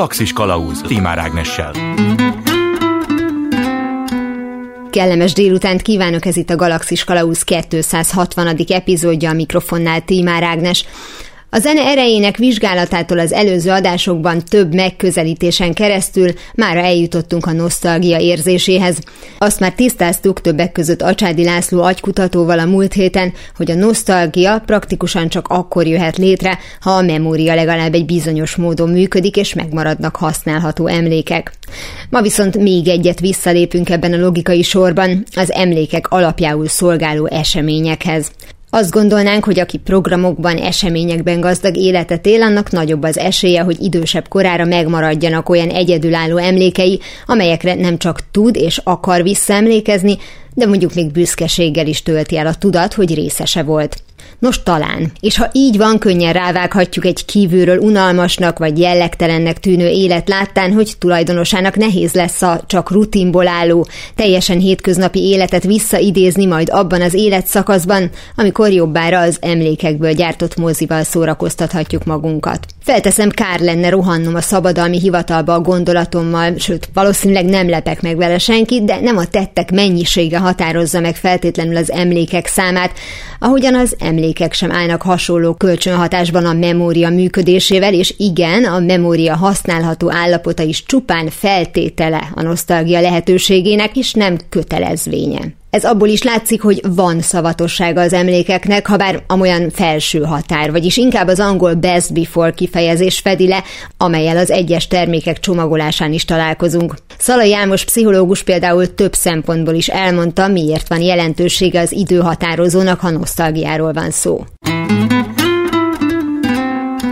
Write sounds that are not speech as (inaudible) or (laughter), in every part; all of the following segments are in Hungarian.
Galaxis Kalauz Timár Ágnessel. Kellemes délutánt kívánok, ez itt a Galaxis Kalauz 260. epizódja a mikrofonnál Tímár Ágnes. A zene erejének vizsgálatától az előző adásokban több megközelítésen keresztül már eljutottunk a nosztalgia érzéséhez. Azt már tisztáztuk többek között Acsádi László agykutatóval a múlt héten, hogy a nosztalgia praktikusan csak akkor jöhet létre, ha a memória legalább egy bizonyos módon működik és megmaradnak használható emlékek. Ma viszont még egyet visszalépünk ebben a logikai sorban az emlékek alapjául szolgáló eseményekhez. Azt gondolnánk, hogy aki programokban, eseményekben gazdag életet él, annak nagyobb az esélye, hogy idősebb korára megmaradjanak olyan egyedülálló emlékei, amelyekre nem csak tud és akar visszaemlékezni, de mondjuk még büszkeséggel is tölti el a tudat, hogy részese volt. Nos, talán. És ha így van, könnyen rávághatjuk egy kívülről unalmasnak vagy jellegtelennek tűnő élet láttán, hogy tulajdonosának nehéz lesz a csak rutinból álló, teljesen hétköznapi életet visszaidézni majd abban az életszakaszban, amikor jobbára az emlékekből gyártott mozival szórakoztathatjuk magunkat. Felteszem, kár lenne rohannom a szabadalmi hivatalba a gondolatommal, sőt, valószínűleg nem lepek meg vele senkit, de nem a tettek mennyisége határozza meg feltétlenül az emlékek számát, ahogyan az emlékek sem állnak hasonló kölcsönhatásban a memória működésével, és igen, a memória használható állapota is csupán feltétele a nosztalgia lehetőségének, és nem kötelezvénye. Ez abból is látszik, hogy van szavatossága az emlékeknek, ha bár amolyan felső határ, vagyis inkább az angol best before kifejezés fedi le, amelyel az egyes termékek csomagolásán is találkozunk. Szalai János pszichológus például több szempontból is elmondta, miért van jelentősége az időhatározónak, ha nosztalgiáról van szó.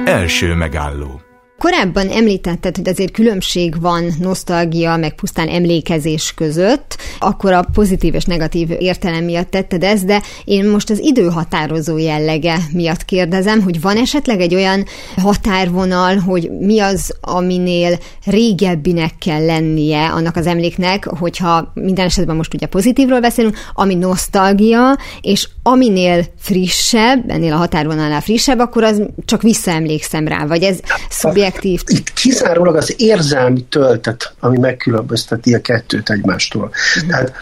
Első megálló Korábban említetted, hogy azért különbség van nosztalgia, meg pusztán emlékezés között, akkor a pozitív és negatív értelem miatt tetted ezt, de én most az időhatározó jellege miatt kérdezem, hogy van esetleg egy olyan határvonal, hogy mi az, aminél régebbinek kell lennie annak az emléknek, hogyha minden esetben most ugye pozitívról beszélünk, ami nosztalgia, és aminél frissebb, ennél a határvonalnál frissebb, akkor az csak visszaemlékszem rá, vagy ez szubjektív objektív. Itt kizárólag az érzelmi töltet, ami megkülönbözteti a kettőt egymástól. Mm. Tehát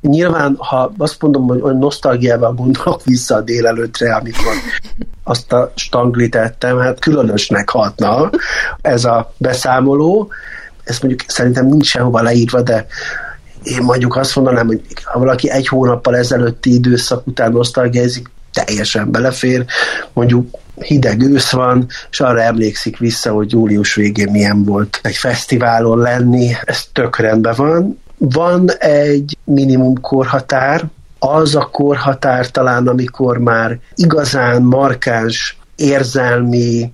Nyilván, ha azt mondom, hogy olyan nosztalgiával gondolok vissza a délelőtre, amikor azt a stanglit ettem, hát különösnek hatna ez a beszámoló. Ez mondjuk szerintem nincs sehova leírva, de én mondjuk azt mondanám, hogy ha valaki egy hónappal ezelőtti időszak után nosztalgiázik, teljesen belefér. Mondjuk hideg ősz van, és arra emlékszik vissza, hogy július végén milyen volt egy fesztiválon lenni, ez tök rendben van. Van egy minimum korhatár, az a korhatár talán, amikor már igazán markáns érzelmi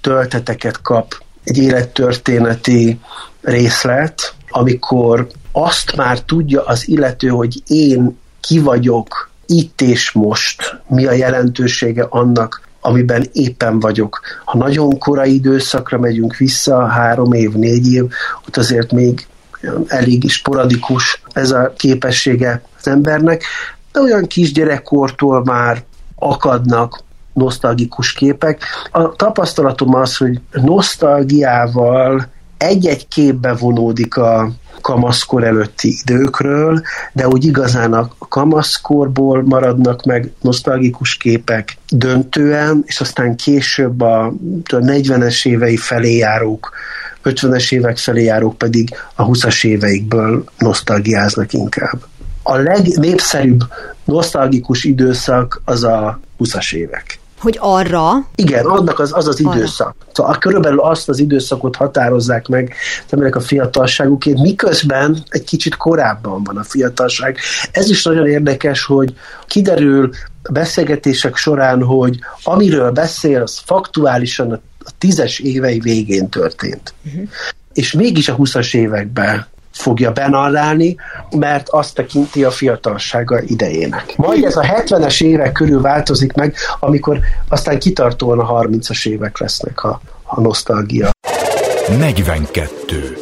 tölteteket kap egy élettörténeti részlet, amikor azt már tudja az illető, hogy én ki vagyok itt és most, mi a jelentősége annak, amiben éppen vagyok. Ha nagyon korai időszakra megyünk vissza, három év, négy év, ott azért még elég sporadikus ez a képessége az embernek, de olyan kisgyerekkortól már akadnak nosztalgikus képek. A tapasztalatom az, hogy nosztalgiával egy-egy képbe vonódik a kamaszkor előtti időkről, de úgy igazán a kamaszkorból maradnak meg nosztalgikus képek döntően, és aztán később a 40-es évei felé járók 50-es évek felé járók pedig a 20-as éveikből nosztalgiáznak inkább. A legnépszerűbb nosztalgikus időszak az a 20-as évek hogy arra... Igen, annak az az, az időszak. Szóval körülbelül azt az időszakot határozzák meg emberek a fiatalságukért, miközben egy kicsit korábban van a fiatalság. Ez is nagyon érdekes, hogy kiderül beszélgetések során, hogy amiről beszél, az faktuálisan a tízes évei végén történt. Uh-huh. És mégis a 20-as években fogja benallálni, mert azt tekinti a fiatalsága idejének. Majd ez a 70-es évek körül változik meg, amikor aztán kitartóan a 30-as évek lesznek a, a nosztalgia. 42.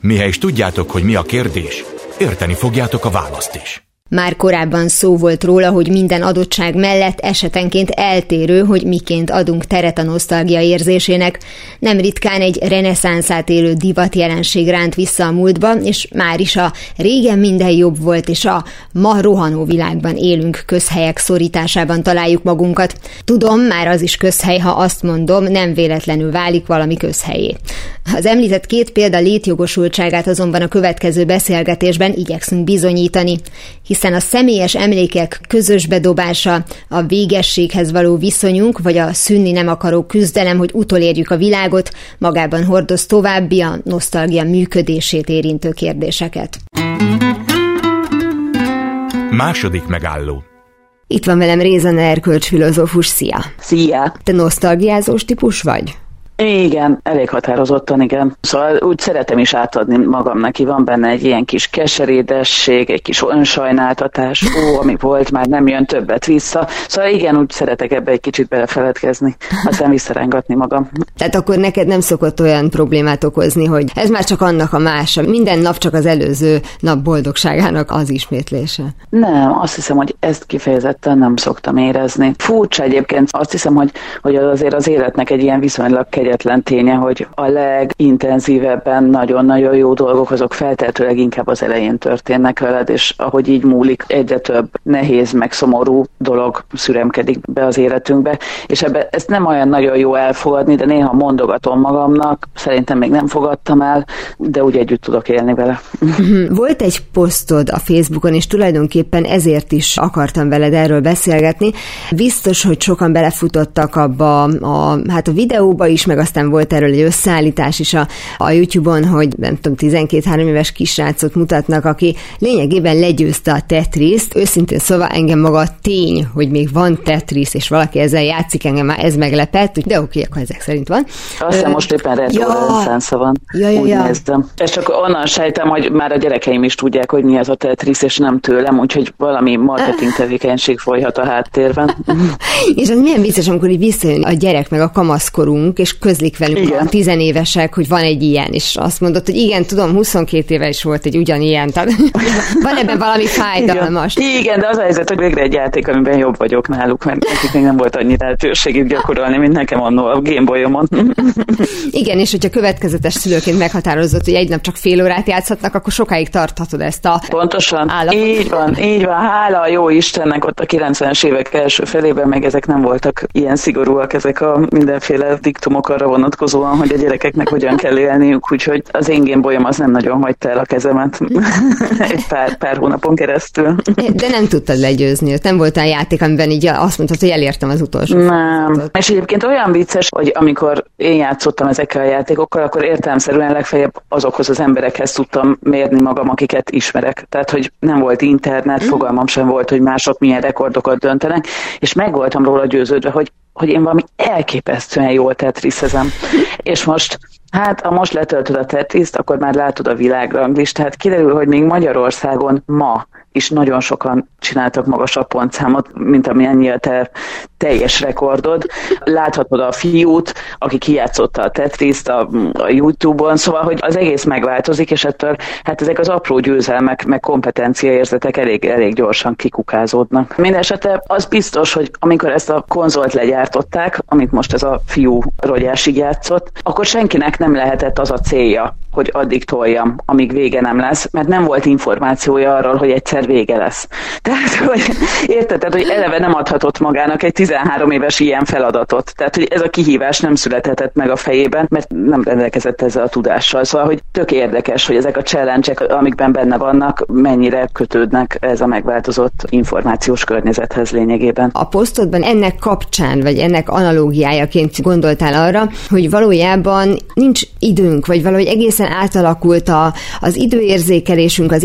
Mihez is tudjátok, hogy mi a kérdés, érteni fogjátok a választ is. Már korábban szó volt róla, hogy minden adottság mellett esetenként eltérő, hogy miként adunk teret a nosztalgia érzésének. Nem ritkán egy reneszánszát élő divat jelenség ránt vissza a múltba, és már is a régen minden jobb volt, és a ma rohanó világban élünk közhelyek szorításában találjuk magunkat. Tudom, már az is közhely, ha azt mondom, nem véletlenül válik valami közhelyé. Az említett két példa létjogosultságát azonban a következő beszélgetésben igyekszünk bizonyítani, hiszen a személyes emlékek közös bedobása, a végességhez való viszonyunk, vagy a szűnni nem akaró küzdelem, hogy utolérjük a világot, magában hordoz további a nosztalgia működését érintő kérdéseket. Második megálló itt van velem Rézen Erkölcs filozófus, szia! Szia! Te nosztalgiázós típus vagy? Igen, elég határozottan, igen. Szóval úgy szeretem is átadni magam neki, van benne egy ilyen kis keserédesség, egy kis önsajnáltatás, ó, ami volt, már nem jön többet vissza. Szóval igen, úgy szeretek ebbe egy kicsit belefeledkezni, aztán visszarángatni magam. Tehát akkor neked nem szokott olyan problémát okozni, hogy ez már csak annak a mása, minden nap csak az előző nap boldogságának az ismétlése. Nem, azt hiszem, hogy ezt kifejezetten nem szoktam érezni. Furcsa egyébként, azt hiszem, hogy, hogy azért az életnek egy ilyen viszonylag kegy egyetlen ténye, hogy a legintenzívebben nagyon-nagyon jó dolgok azok feltehetőleg inkább az elején történnek veled, és ahogy így múlik, egyre több nehéz, meg szomorú dolog szüremkedik be az életünkbe, és ebbe ezt nem olyan nagyon jó elfogadni, de néha mondogatom magamnak, szerintem még nem fogadtam el, de úgy együtt tudok élni vele. Volt egy posztod a Facebookon, és tulajdonképpen ezért is akartam veled erről beszélgetni. Biztos, hogy sokan belefutottak abba a, hát a videóba is, meg aztán volt erről egy összeállítás is a, a YouTube-on, hogy nem tudom, 12-3 éves kisrácot mutatnak, aki lényegében legyőzte a Tetriszt. Őszintén szóval engem maga a tény, hogy még van Tetris, és valaki ezzel játszik, engem már ez meglepett, de oké, akkor ezek szerint van. Azt hiszem, most éppen retro ja. van. Ja, ja, Úgy ja. néztem. És csak onnan sejtem, hogy már a gyerekeim is tudják, hogy mi ez a Tetris, és nem tőlem, úgyhogy valami marketing tevékenység folyhat a háttérben. (laughs) és az milyen vicces, amikor így visszajön a gyerek meg a kamaszkorunk, és közlik velünk igen. a tizenévesek, hogy van egy ilyen, és azt mondott, hogy igen, tudom, 22 éve is volt egy ugyanilyen, tehát (laughs) van ebben valami fájdalmas. Igen. igen, de az a helyzet, hogy végre egy játék, amiben jobb vagyok náluk, mert nekik még nem volt annyi lehetőségük gyakorolni, mint nekem annó a Gameboyomon. (laughs) igen, és hogyha következetes szülőként meghatározott, hogy egy nap csak fél órát játszhatnak, akkor sokáig tarthatod ezt a Pontosan. Állapotot. Így van, így van. Hála a jó Istennek ott a 90-es évek első felében, meg ezek nem voltak ilyen szigorúak, ezek a mindenféle diktumok arra vonatkozóan, hogy a gyerekeknek hogyan kell élniük, úgyhogy az én gémbolyom az nem nagyon hagyta el a kezemet (laughs) egy pár, pár hónapon keresztül. De nem tudtad legyőzni, nem volt olyan játék, amiben így azt mondtad, hogy elértem az utolsó. Nem. És egyébként olyan vicces, hogy amikor én játszottam ezekkel a játékokkal, akkor értelemszerűen legfeljebb azokhoz az emberekhez tudtam mérni magam, akiket ismerek. Tehát, hogy nem volt internet, mm. fogalmam sem volt, hogy mások milyen rekordokat döntenek, és meg voltam róla győződve, hogy hogy én valami elképesztően jól tetrizezem. És most Hát, ha most letöltöd a tetriszt, akkor már látod a világranglistát. Kiderül, hogy még Magyarországon ma is nagyon sokan csináltak magasabb pontszámot, mint amilyen te teljes rekordod. Láthatod a fiút, aki kijátszotta a Tetriszt a, a YouTube-on, szóval, hogy az egész megváltozik, és ettől hát ezek az apró győzelmek, meg kompetenciaérzetek elég, elég gyorsan kikukázódnak. Mindenesetre az biztos, hogy amikor ezt a konzolt legyártották, amit most ez a fiú rogyásig játszott, akkor senkinek nem lehetett az a célja, hogy addig toljam, amíg vége nem lesz, mert nem volt információja arról, hogy egyszer vége lesz. Tehát, hogy érted, tehát, hogy eleve nem adhatott magának egy 13 éves ilyen feladatot. Tehát, hogy ez a kihívás nem születhetett meg a fejében, mert nem rendelkezett ezzel a tudással. Szóval, hogy tök érdekes, hogy ezek a challenge amikben benne vannak, mennyire kötődnek ez a megváltozott információs környezethez lényegében. A posztodban ennek kapcsán, vagy ennek analógiájaként gondoltál arra, hogy valójában nincs időnk, vagy valahogy egészen átalakult a, az időérzékelésünk, az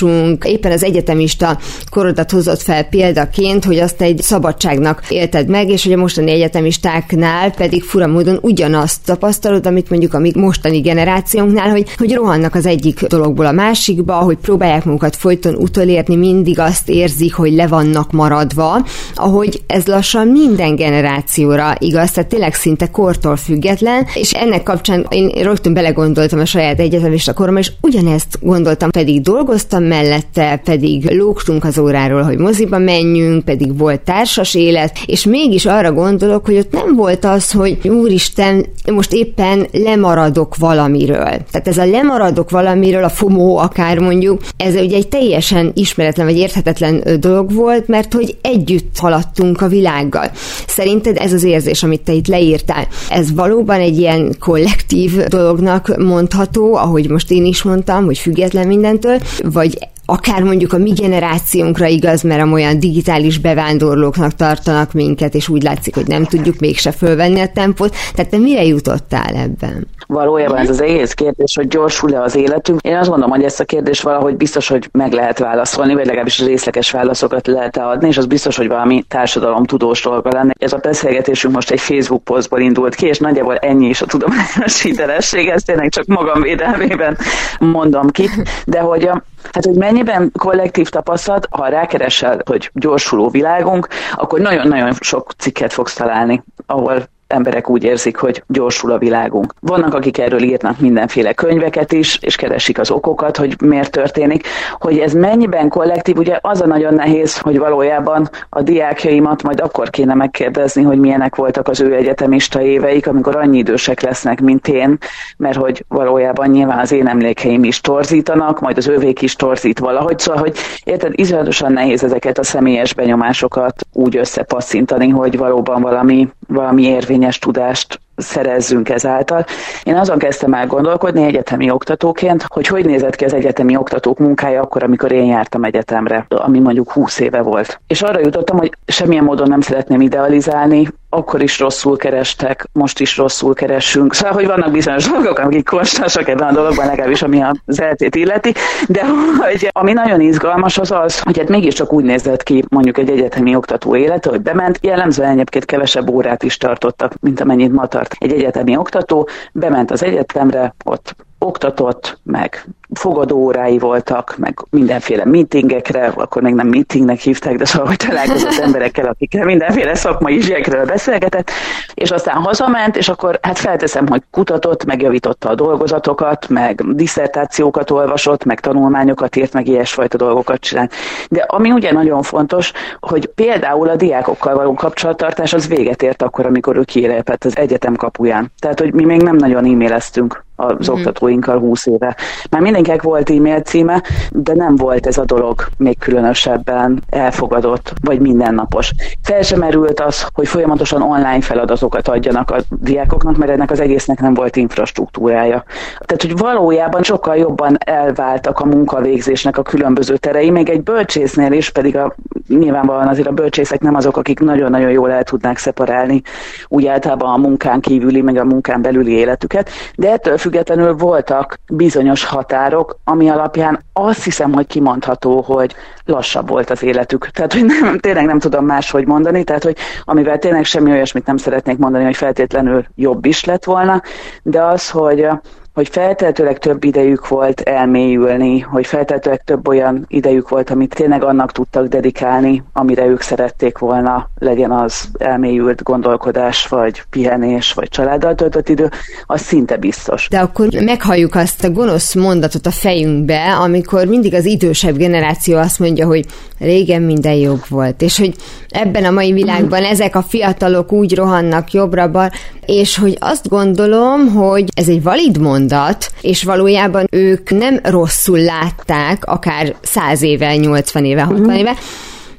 időfelhasználásunk, éppen az egyetemista korodat hozott fel példaként, hogy azt egy szabadságnak élted meg, és hogy a mostani egyetemistáknál pedig fura módon ugyanazt tapasztalod, amit mondjuk a mi mostani generációnknál, hogy, hogy rohannak az egyik dologból a másikba, hogy próbálják magukat folyton utolérni, mindig azt érzik, hogy le vannak maradva, ahogy ez lassan minden generációra igaz. tehát tényleg szinte kortól független, és ennek kapcsán én rögtön belegondoltam a saját egyetemista koromba, és ugyanezt gondoltam, pedig dolgoztam mellette, pedig lógtunk az óráról, hogy moziba menjünk, pedig volt társas élet, és mégis arra gondolok, hogy ott nem volt az, hogy úristen, most éppen lemaradok valamiről. Tehát ez a lemaradok valamiről, a FOMO akár mondjuk, ez ugye egy teljesen ismeretlen vagy érthetetlen dolog volt, mert hogy együtt haladtunk a világgal. Szerinted ez az érzés, amit te itt leírtál, ez valóban egy ilyen kollektív dolognak mondható, ahogy most én is mondtam, hogy független mindentől, vagy akár mondjuk a mi generációnkra igaz, mert olyan digitális bevándorlóknak tartanak minket, és úgy látszik, hogy nem tudjuk mégse fölvenni a tempót. Tehát te mire jutottál ebben? Valójában ez az egész kérdés, hogy gyorsul-e az életünk. Én azt gondolom, hogy ezt a kérdést valahogy biztos, hogy meg lehet válaszolni, vagy legalábbis részleges válaszokat lehet adni, és az biztos, hogy valami társadalom tudós dolga lenne. Ez a beszélgetésünk most egy Facebook posztból indult ki, és nagyjából ennyi is a tudományos hitelesség, ezt tényleg csak magam védelmében mondom ki, de hogy, a, hát, hogy mennyi Amennyiben kollektív tapasztalat, ha rákeresel, hogy gyorsuló világunk, akkor nagyon-nagyon sok cikket fogsz találni, ahol emberek úgy érzik, hogy gyorsul a világunk. Vannak, akik erről írnak mindenféle könyveket is, és keresik az okokat, hogy miért történik. Hogy ez mennyiben kollektív, ugye az a nagyon nehéz, hogy valójában a diákjaimat majd akkor kéne megkérdezni, hogy milyenek voltak az ő egyetemista éveik, amikor annyi idősek lesznek, mint én, mert hogy valójában nyilván az én emlékeim is torzítanak, majd az ővék is torzít valahogy. Szóval, hogy érted, izolatosan nehéz ezeket a személyes benyomásokat úgy összepasszintani, hogy valóban valami, valami érvény érvényes tudást szerezzünk ezáltal. Én azon kezdtem el gondolkodni egyetemi oktatóként, hogy hogy nézett ki az egyetemi oktatók munkája akkor, amikor én jártam egyetemre, ami mondjuk 20 éve volt. És arra jutottam, hogy semmilyen módon nem szeretném idealizálni, akkor is rosszul kerestek, most is rosszul keresünk. Szóval, hogy vannak bizonyos dolgok, amik konstansak ebben a dologban, legalábbis ami az eltét illeti, de hogy ami nagyon izgalmas az az, hogy hát mégiscsak úgy nézett ki mondjuk egy egyetemi oktató élete, hogy bement, jellemzően egyébként kevesebb órát is tartottak, mint amennyit ma tart egy egyetemi oktató, bement az egyetemre, ott oktatott, meg fogadórái voltak, meg mindenféle meetingekre, akkor még nem meetingnek hívták, de szóval, hogy találkozott (laughs) emberekkel, akikkel mindenféle szakmai zsiekről beszélgetett, és aztán hazament, és akkor hát felteszem, hogy kutatott, megjavította a dolgozatokat, meg diszertációkat olvasott, meg tanulmányokat írt, meg ilyesfajta dolgokat csinált. De ami ugye nagyon fontos, hogy például a diákokkal való kapcsolattartás az véget ért akkor, amikor ő kilépett az egyetem kapuján. Tehát, hogy mi még nem nagyon e-maileztünk az mm. oktatóinkkal 20 éve. Már mindenkinek volt e-mail címe, de nem volt ez a dolog még különösebben elfogadott, vagy mindennapos. Fel sem merült az, hogy folyamatosan online feladatokat adjanak a diákoknak, mert ennek az egésznek nem volt infrastruktúrája. Tehát, hogy valójában sokkal jobban elváltak a munkavégzésnek a különböző terei, még egy bölcsésznél is, pedig a, nyilvánvalóan azért a bölcsészek nem azok, akik nagyon-nagyon jól el tudnák szeparálni úgy általában a munkán kívüli, meg a munkán belüli életüket, de ettől függetlenül voltak bizonyos határok, ami alapján azt hiszem, hogy kimondható, hogy lassabb volt az életük. Tehát, hogy nem, tényleg nem tudom máshogy mondani, tehát, hogy amivel tényleg semmi olyasmit nem szeretnék mondani, hogy feltétlenül jobb is lett volna, de az, hogy hogy feltehetőleg több idejük volt elmélyülni, hogy feltehetőleg több olyan idejük volt, amit tényleg annak tudtak dedikálni, amire ők szerették volna, legyen az elmélyült gondolkodás, vagy pihenés, vagy családdal töltött idő, az szinte biztos. De akkor meghalljuk azt a gonosz mondatot a fejünkbe, amikor mindig az idősebb generáció azt mondja, hogy régen minden jobb volt, és hogy ebben a mai világban ezek a fiatalok úgy rohannak jobbra és hogy azt gondolom, hogy ez egy valid mondat, mondat, és valójában ők nem rosszul látták, akár 100 éve, 80 éve, 60 mm. éve,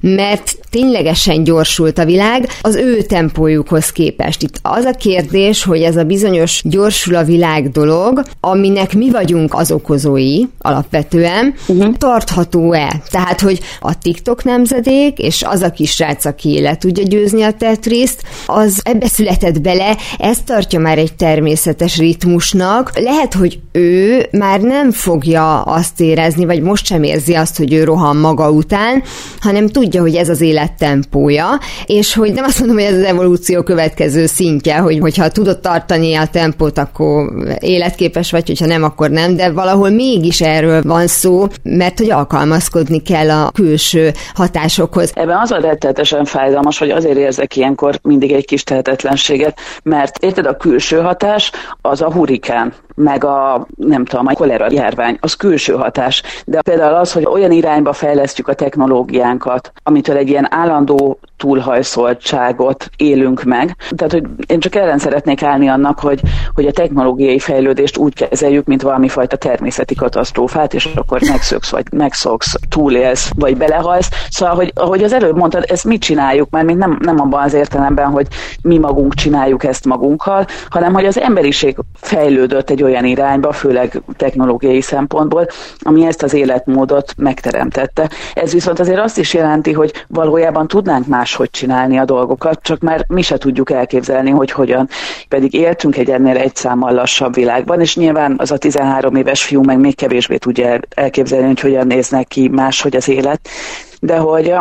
mert ténylegesen gyorsult a világ az ő tempójukhoz képest. Itt az a kérdés, hogy ez a bizonyos gyorsul a világ dolog, aminek mi vagyunk az okozói alapvetően, uh-huh. tartható-e? Tehát, hogy a TikTok nemzedék, és az a kis srác, aki le tudja győzni a Tetriszt, az ebbe született bele, ez tartja már egy természetes ritmusnak. Lehet, hogy ő már nem fogja azt érezni, vagy most sem érzi azt, hogy ő rohan maga után, hanem tudja, tudja, hogy ez az élet tempója, és hogy nem azt mondom, hogy ez az evolúció következő szintje, hogy hogyha tudod tartani a tempót, akkor életképes vagy, hogyha nem, akkor nem, de valahol mégis erről van szó, mert hogy alkalmazkodni kell a külső hatásokhoz. Ebben az a rettetesen fájdalmas, hogy azért érzek ilyenkor mindig egy kis tehetetlenséget, mert érted, a külső hatás az a hurikán, meg a, nem tudom, a kolera járvány, az külső hatás. De például az, hogy olyan irányba fejlesztjük a technológiánkat, amitől egy ilyen állandó túlhajszoltságot élünk meg. Tehát, hogy én csak ellen szeretnék állni annak, hogy, hogy a technológiai fejlődést úgy kezeljük, mint valami fajta természeti katasztrófát, és akkor megszöksz, vagy megszoksz, túlélsz, vagy belehalsz. Szóval, hogy, ahogy az előbb mondtad, ezt mit csináljuk, mert mi nem, nem abban az értelemben, hogy mi magunk csináljuk ezt magunkkal, hanem hogy az emberiség fejlődött egy olyan irányba, főleg technológiai szempontból, ami ezt az életmódot megteremtette. Ez viszont azért azt is jelenti, hogy valójában tudnánk más máshogy csinálni a dolgokat, csak már mi se tudjuk elképzelni, hogy hogyan. Pedig éltünk egy ennél egy számmal lassabb világban, és nyilván az a 13 éves fiú meg még kevésbé tudja elképzelni, hogy hogyan néznek ki máshogy az élet de hogy,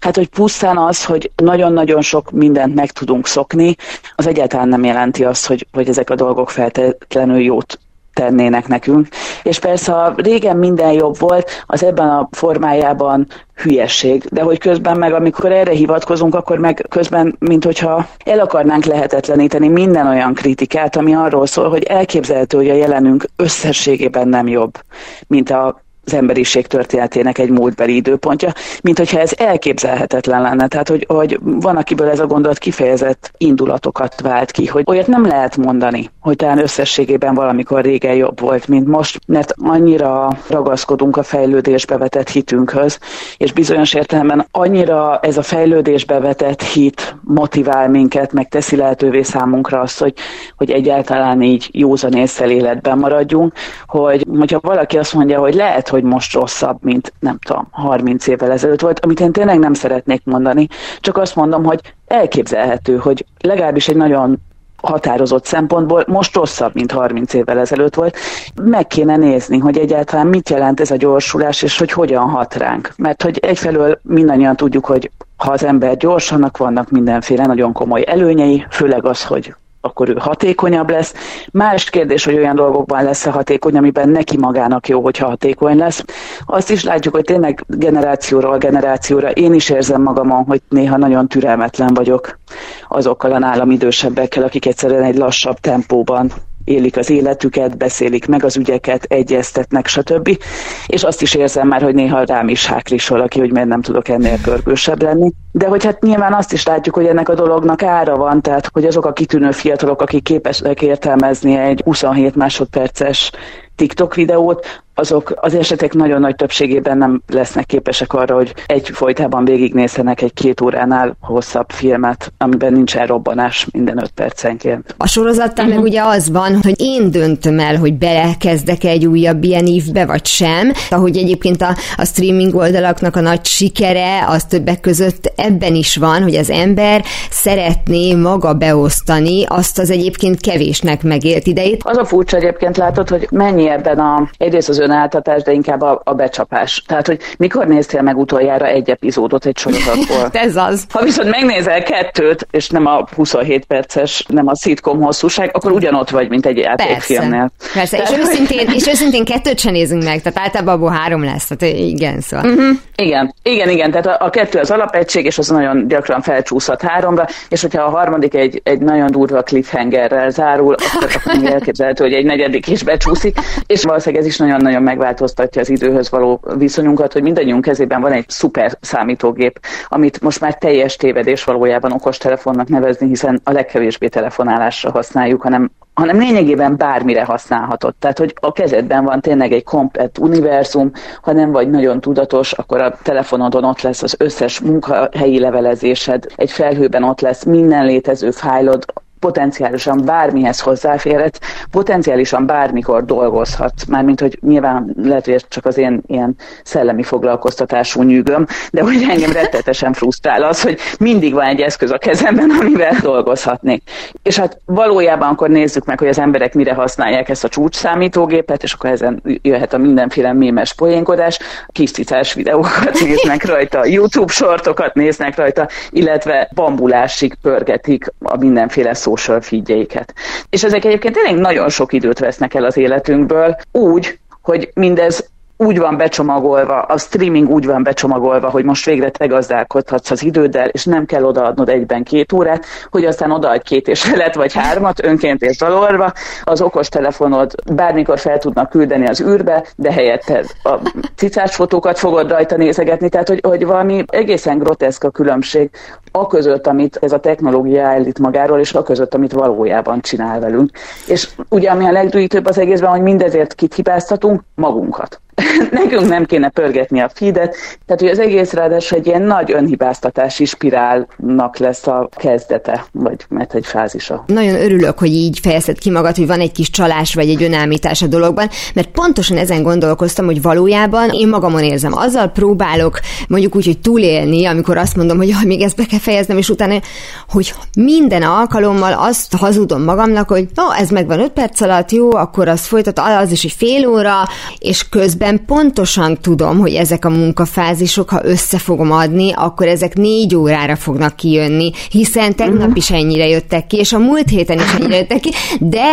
hát, hogy pusztán az, hogy nagyon-nagyon sok mindent meg tudunk szokni, az egyáltalán nem jelenti azt, hogy, hogy ezek a dolgok feltétlenül jót tennének nekünk. És persze, ha régen minden jobb volt, az ebben a formájában hülyesség. De hogy közben meg, amikor erre hivatkozunk, akkor meg közben, mint hogyha el akarnánk lehetetleníteni minden olyan kritikát, ami arról szól, hogy elképzelhető, hogy a jelenünk összességében nem jobb, mint a az emberiség történetének egy múltbeli időpontja, mint hogyha ez elképzelhetetlen lenne. Tehát, hogy, hogy van, akiből ez a gondolat kifejezett indulatokat vált ki, hogy olyat nem lehet mondani, hogy talán összességében valamikor régen jobb volt, mint most, mert annyira ragaszkodunk a fejlődésbe vetett hitünkhöz, és bizonyos értelemben annyira ez a fejlődésbe vetett hit motivál minket, meg teszi lehetővé számunkra azt, hogy, hogy egyáltalán így józan észre életben maradjunk, hogy hogyha valaki azt mondja, hogy lehet, hogy most rosszabb, mint nem tudom, 30 évvel ezelőtt volt, amit én tényleg nem szeretnék mondani, csak azt mondom, hogy elképzelhető, hogy legalábbis egy nagyon határozott szempontból most rosszabb, mint 30 évvel ezelőtt volt. Meg kéne nézni, hogy egyáltalán mit jelent ez a gyorsulás, és hogy hogyan hat ránk. Mert hogy egyfelől mindannyian tudjuk, hogy ha az ember gyorsanak vannak mindenféle nagyon komoly előnyei, főleg az, hogy akkor ő hatékonyabb lesz. Más kérdés, hogy olyan dolgokban lesz-e hatékony, amiben neki magának jó, hogyha hatékony lesz. Azt is látjuk, hogy tényleg generációról generációra én is érzem magamon, hogy néha nagyon türelmetlen vagyok azokkal a nálam idősebbekkel, akik egyszerűen egy lassabb tempóban élik az életüket, beszélik meg az ügyeket, egyeztetnek, stb. És azt is érzem már, hogy néha rám is háklis valaki, hogy miért nem tudok ennél pörgősebb lenni. De hogy hát nyilván azt is látjuk, hogy ennek a dolognak ára van, tehát hogy azok a kitűnő fiatalok, akik képesek értelmezni egy 27 másodperces TikTok videót, azok az esetek nagyon nagy többségében nem lesznek képesek arra, hogy egy folytában végignézzenek egy két óránál hosszabb filmet, amiben nincsen robbanás minden öt percenként. A sorozattal uh-huh. meg ugye az van, hogy én döntöm el, hogy belekezdek egy újabb ilyen évbe, vagy sem. Ahogy egyébként a, a streaming oldalaknak a nagy sikere, az többek között ebben is van, hogy az ember szeretné maga beosztani azt az egyébként kevésnek megélt idejét. Az a furcsa egyébként látod, hogy mennyi ebben a, egyrészt az önáltatás, de inkább a, a becsapás. Tehát, hogy mikor néztél meg utoljára egy epizódot egy sorozatból? (laughs) Ez az. Ha viszont megnézel kettőt, és nem a 27 perces, nem a szitkom hosszúság, akkor ugyanott vagy, mint egy játékfilmnél. Persze, Persze. és, őszintén, (laughs) és őszintén kettőt sem nézünk meg, tehát általában abból három lesz, tehát igen, szóval. Uh-huh. Igen, igen, igen, tehát a, a kettő az alapegység, és az nagyon gyakran felcsúszhat háromra, és hogyha a harmadik egy, egy nagyon durva cliffhangerrel zárul, akkor, akkor elképzelhető, hogy egy negyedik is becsúszik, és valószínűleg ez is nagyon-nagyon megváltoztatja az időhöz való viszonyunkat, hogy mindannyiunk kezében van egy szuper számítógép, amit most már teljes tévedés valójában okostelefonnak nevezni, hiszen a legkevésbé telefonálásra használjuk, hanem hanem lényegében bármire használhatod. Tehát, hogy a kezedben van tényleg egy komplett univerzum, ha nem vagy nagyon tudatos, akkor a telefonodon ott lesz az összes munkahelyi levelezésed, egy felhőben ott lesz minden létező fájlod, potenciálisan bármihez hozzáférhet, potenciálisan bármikor dolgozhat, mármint, hogy nyilván lehet, hogy ez csak az én ilyen szellemi foglalkoztatású nyűgöm, de hogy engem rettetesen frusztrál az, hogy mindig van egy eszköz a kezemben, amivel dolgozhatnék. És hát valójában akkor nézzük meg, hogy az emberek mire használják ezt a csúcs számítógépet, és akkor ezen jöhet a mindenféle mémes poénkodás, kis cicás videókat néznek rajta, YouTube sortokat néznek rajta, illetve bambulásig pörgetik a mindenféle social feedjeiket. És ezek egyébként tényleg nagyon sok időt vesznek el az életünkből, úgy, hogy mindez úgy van becsomagolva, a streaming úgy van becsomagolva, hogy most végre te gazdálkodhatsz az időddel, és nem kell odaadnod egyben két órát, hogy aztán odaadj két és felet vagy hármat önként és dalorva, az okos telefonod bármikor fel tudnak küldeni az űrbe, de helyette a cicás fotókat fogod rajta nézegetni, tehát hogy, hogy valami egészen groteszk a különbség a között, amit ez a technológia állít magáról, és a között, amit valójában csinál velünk. És ugye ami a legdújítőbb az egészben, hogy mindezért kit hibáztatunk? Magunkat. (laughs) nekünk nem kéne pörgetni a feedet, tehát hogy az egész ráadásul egy ilyen nagy önhibáztatási spirálnak lesz a kezdete, vagy mert egy fázisa. Nagyon örülök, hogy így fejezted ki magad, hogy van egy kis csalás vagy egy önállítás a dologban, mert pontosan ezen gondolkoztam, hogy valójában én magamon érzem. Azzal próbálok mondjuk úgy, hogy túlélni, amikor azt mondom, hogy jaj, még ezt be kell fejeznem, és utána, hogy minden alkalommal azt hazudom magamnak, hogy no, ez megvan öt perc alatt, jó, akkor az folytat, az is egy fél óra, és közben pontosan tudom, hogy ezek a munkafázisok, ha össze fogom adni, akkor ezek négy órára fognak kijönni, hiszen tegnap uh-huh. is ennyire jöttek ki, és a múlt héten is ennyire jöttek ki, de